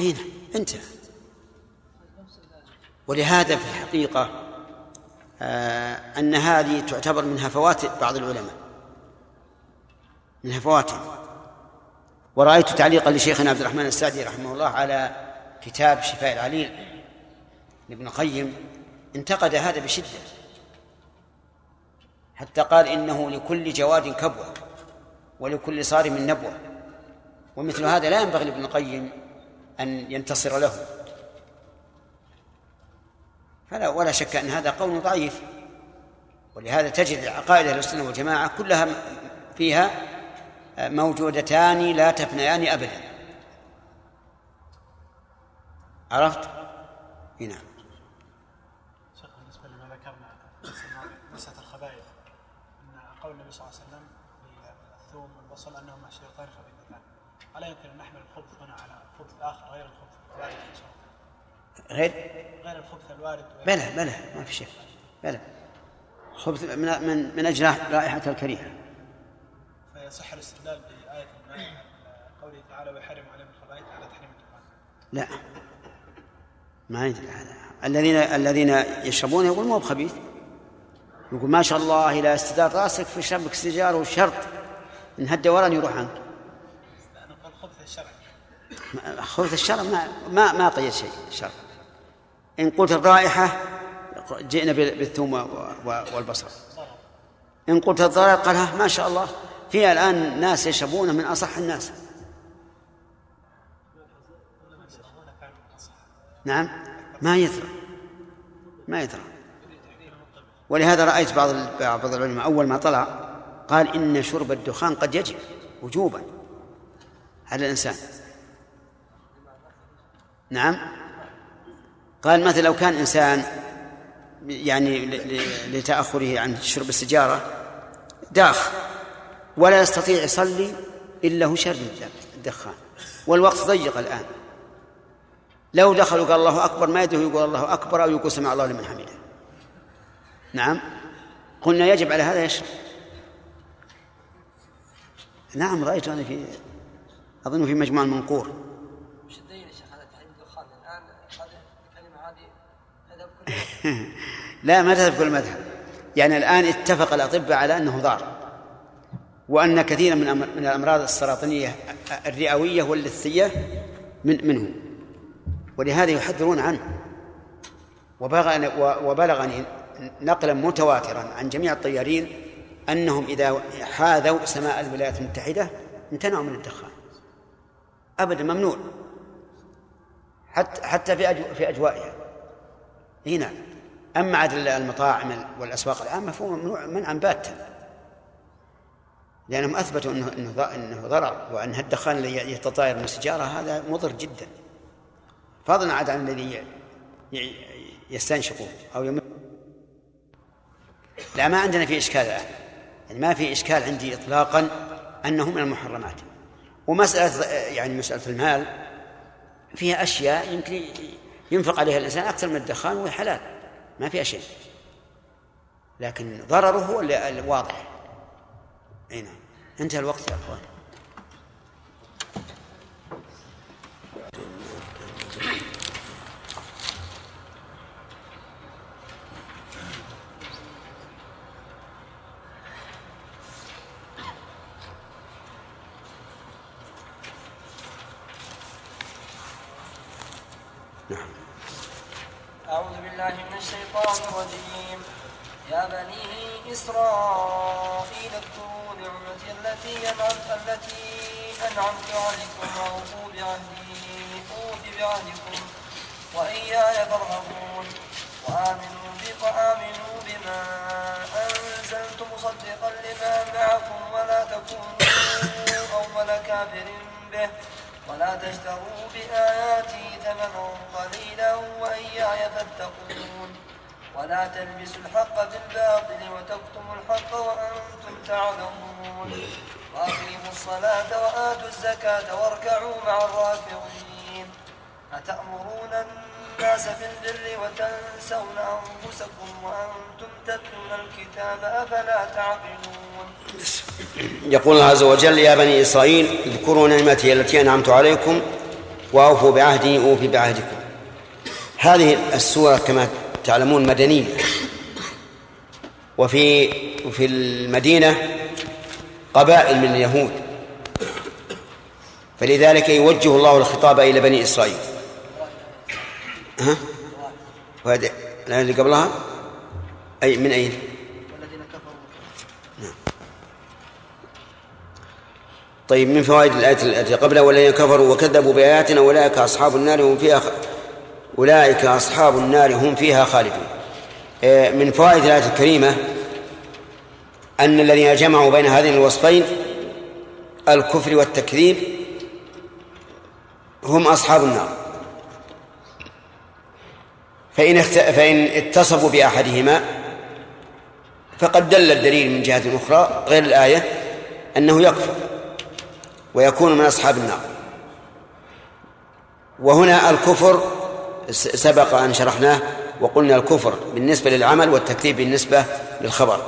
أين أنت. ولهذا في الحقيقة آه أن هذه تعتبر من هفوات بعض العلماء. من هفواتهم ورأيت تعليقا لشيخنا عبد الرحمن السعدي رحمه الله على كتاب شفاء العليل لابن القيم انتقد هذا بشدة. حتى قال إنه لكل جواد كبوة ولكل صارم نبوة. ومثل هذا لا ينبغي لابن القيم أن ينتصر له. فلا ولا شك أن هذا قول ضعيف. ولهذا تجد عقائد أهل السنة والجماعة كلها فيها موجودتان لا تفنيان أبدا. عرفت؟ نعم. شيخ بالنسبة لما ذكرنا مساله الخبائث إن قول النبي صلى الله عليه وسلم للثوم والبصل انهما شيطان خبيثتان الا يمكن أن نحمل الخبث هنا على الخبث الآخر غير الخبث الوارد؟ في غير؟ غير الخبث الوارد. بلى بلى ما في شيء بلى. خبث من من من أجل رائحة الكريهة. فيصح الاستدلال بآية المائدة قوله تعالى ويحرم عليهم الخبائث على تحريم الدخان لا. ما يدري هذا. الذين الذين يشربون يقول مو بخبيث. يقول ما شاء الله إلى استدار رأسك في شربك سيجاره وشرط إن هد ورا يروح عنك. خبث الشرع خبث الشرع ما ما ما قيد شيء الشرع إن قلت الرائحة جئنا بالثوم و- و- والبصل. إن قلت الضرر قال ما شاء الله. في الآن ناس يشربونه من أصح الناس. نعم. ما يثرى ما يثرى ولهذا رأيت بعض بعض العلماء أول ما طلع قال إن شرب الدخان قد يجب وجوبا على الإنسان. نعم. قال مثلا لو كان إنسان يعني لتأخره عن شرب السيجارة داخ ولا يستطيع يصلي إلا هو شرب الدخان. والوقت ضيق الآن. لو دخلوا قال الله أكبر ما يدري يقول الله أكبر أو يقول سمع الله لمن حمده. نعم. قلنا يجب على هذا يشرب نعم رأيت أنا في أظن في مجموع المنقور الدليل يا شيخ تحريم الدخان الان هذه مذهب لا ما تذهب كل المذهب يعني الآن اتفق الأطباء على أنه ضار. وأن كثيرا من من الأمراض السرطانية الرئوية واللثية من منه. ولهذا يحذرون عنه. وبلغني نقلا متواترا عن جميع الطيارين أنهم إذا حاذوا سماء الولايات المتحدة امتنعوا من الدخان. أبدا ممنوع. حتى حتى في أجو في أجوائها. هنا. أما عاد المطاعم والأسواق العامة فهو ممنوع منعا باتا. أنه أنه ض- أنه ضرر وأن الدخان الذي يتطاير من السيجارة هذا مضر جدا. فضلا عاد عن الذي يستنشقه أو يمر لا ما عندنا في إشكال الآن. يعني ما في إشكال عندي إطلاقا أنه من المحرمات. ومسألة يعني مسألة المال فيها أشياء يمكن ينفق عليها الإنسان أكثر من الدخان وهي حلال. ما فيها شيء. لكن ضرره هو الواضح. أي نعم. انتهى الوقت يا أخوان. يقول الله عز وجل يا بني إسرائيل اذكروا نعمتي التي أنعمت عليكم وأوفوا بعهدي أوفي بعهدكم. هذه السورة كما تعلمون مدنية. وفي في المدينة قبائل من اليهود. فلذلك يوجه الله الخطاب إلى بني إسرائيل. ها؟ وهذا اللي قبلها؟ أي من أين؟ طيب من فوائد الآية التي قبلها والذين كفروا وكذبوا بآياتنا أولئك أصحاب النار هم فيها أولئك أصحاب النار هم فيها خالدون. آه، من فوائد الآية الكريمة أن الذين جمعوا بين هذين الوصفين الكفر والتكذيب هم أصحاب النار. فإن اخت... فإن اتصفوا بأحدهما فقد دل الدليل من جهة أخرى غير الآية أنه يكفر. ويكون من أصحاب النار. وهنا الكفر سبق أن شرحناه وقلنا الكفر بالنسبة للعمل والتكذيب بالنسبة للخبر.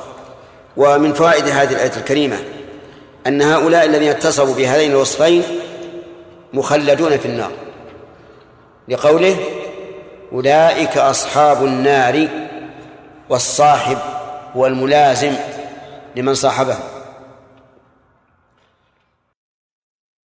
ومن فوائد هذه الآية الكريمة أن هؤلاء الذين اتصفوا بهذين الوصفين مخلدون في النار. لقوله أولئك أصحاب النار والصاحب والملازم لمن صاحبه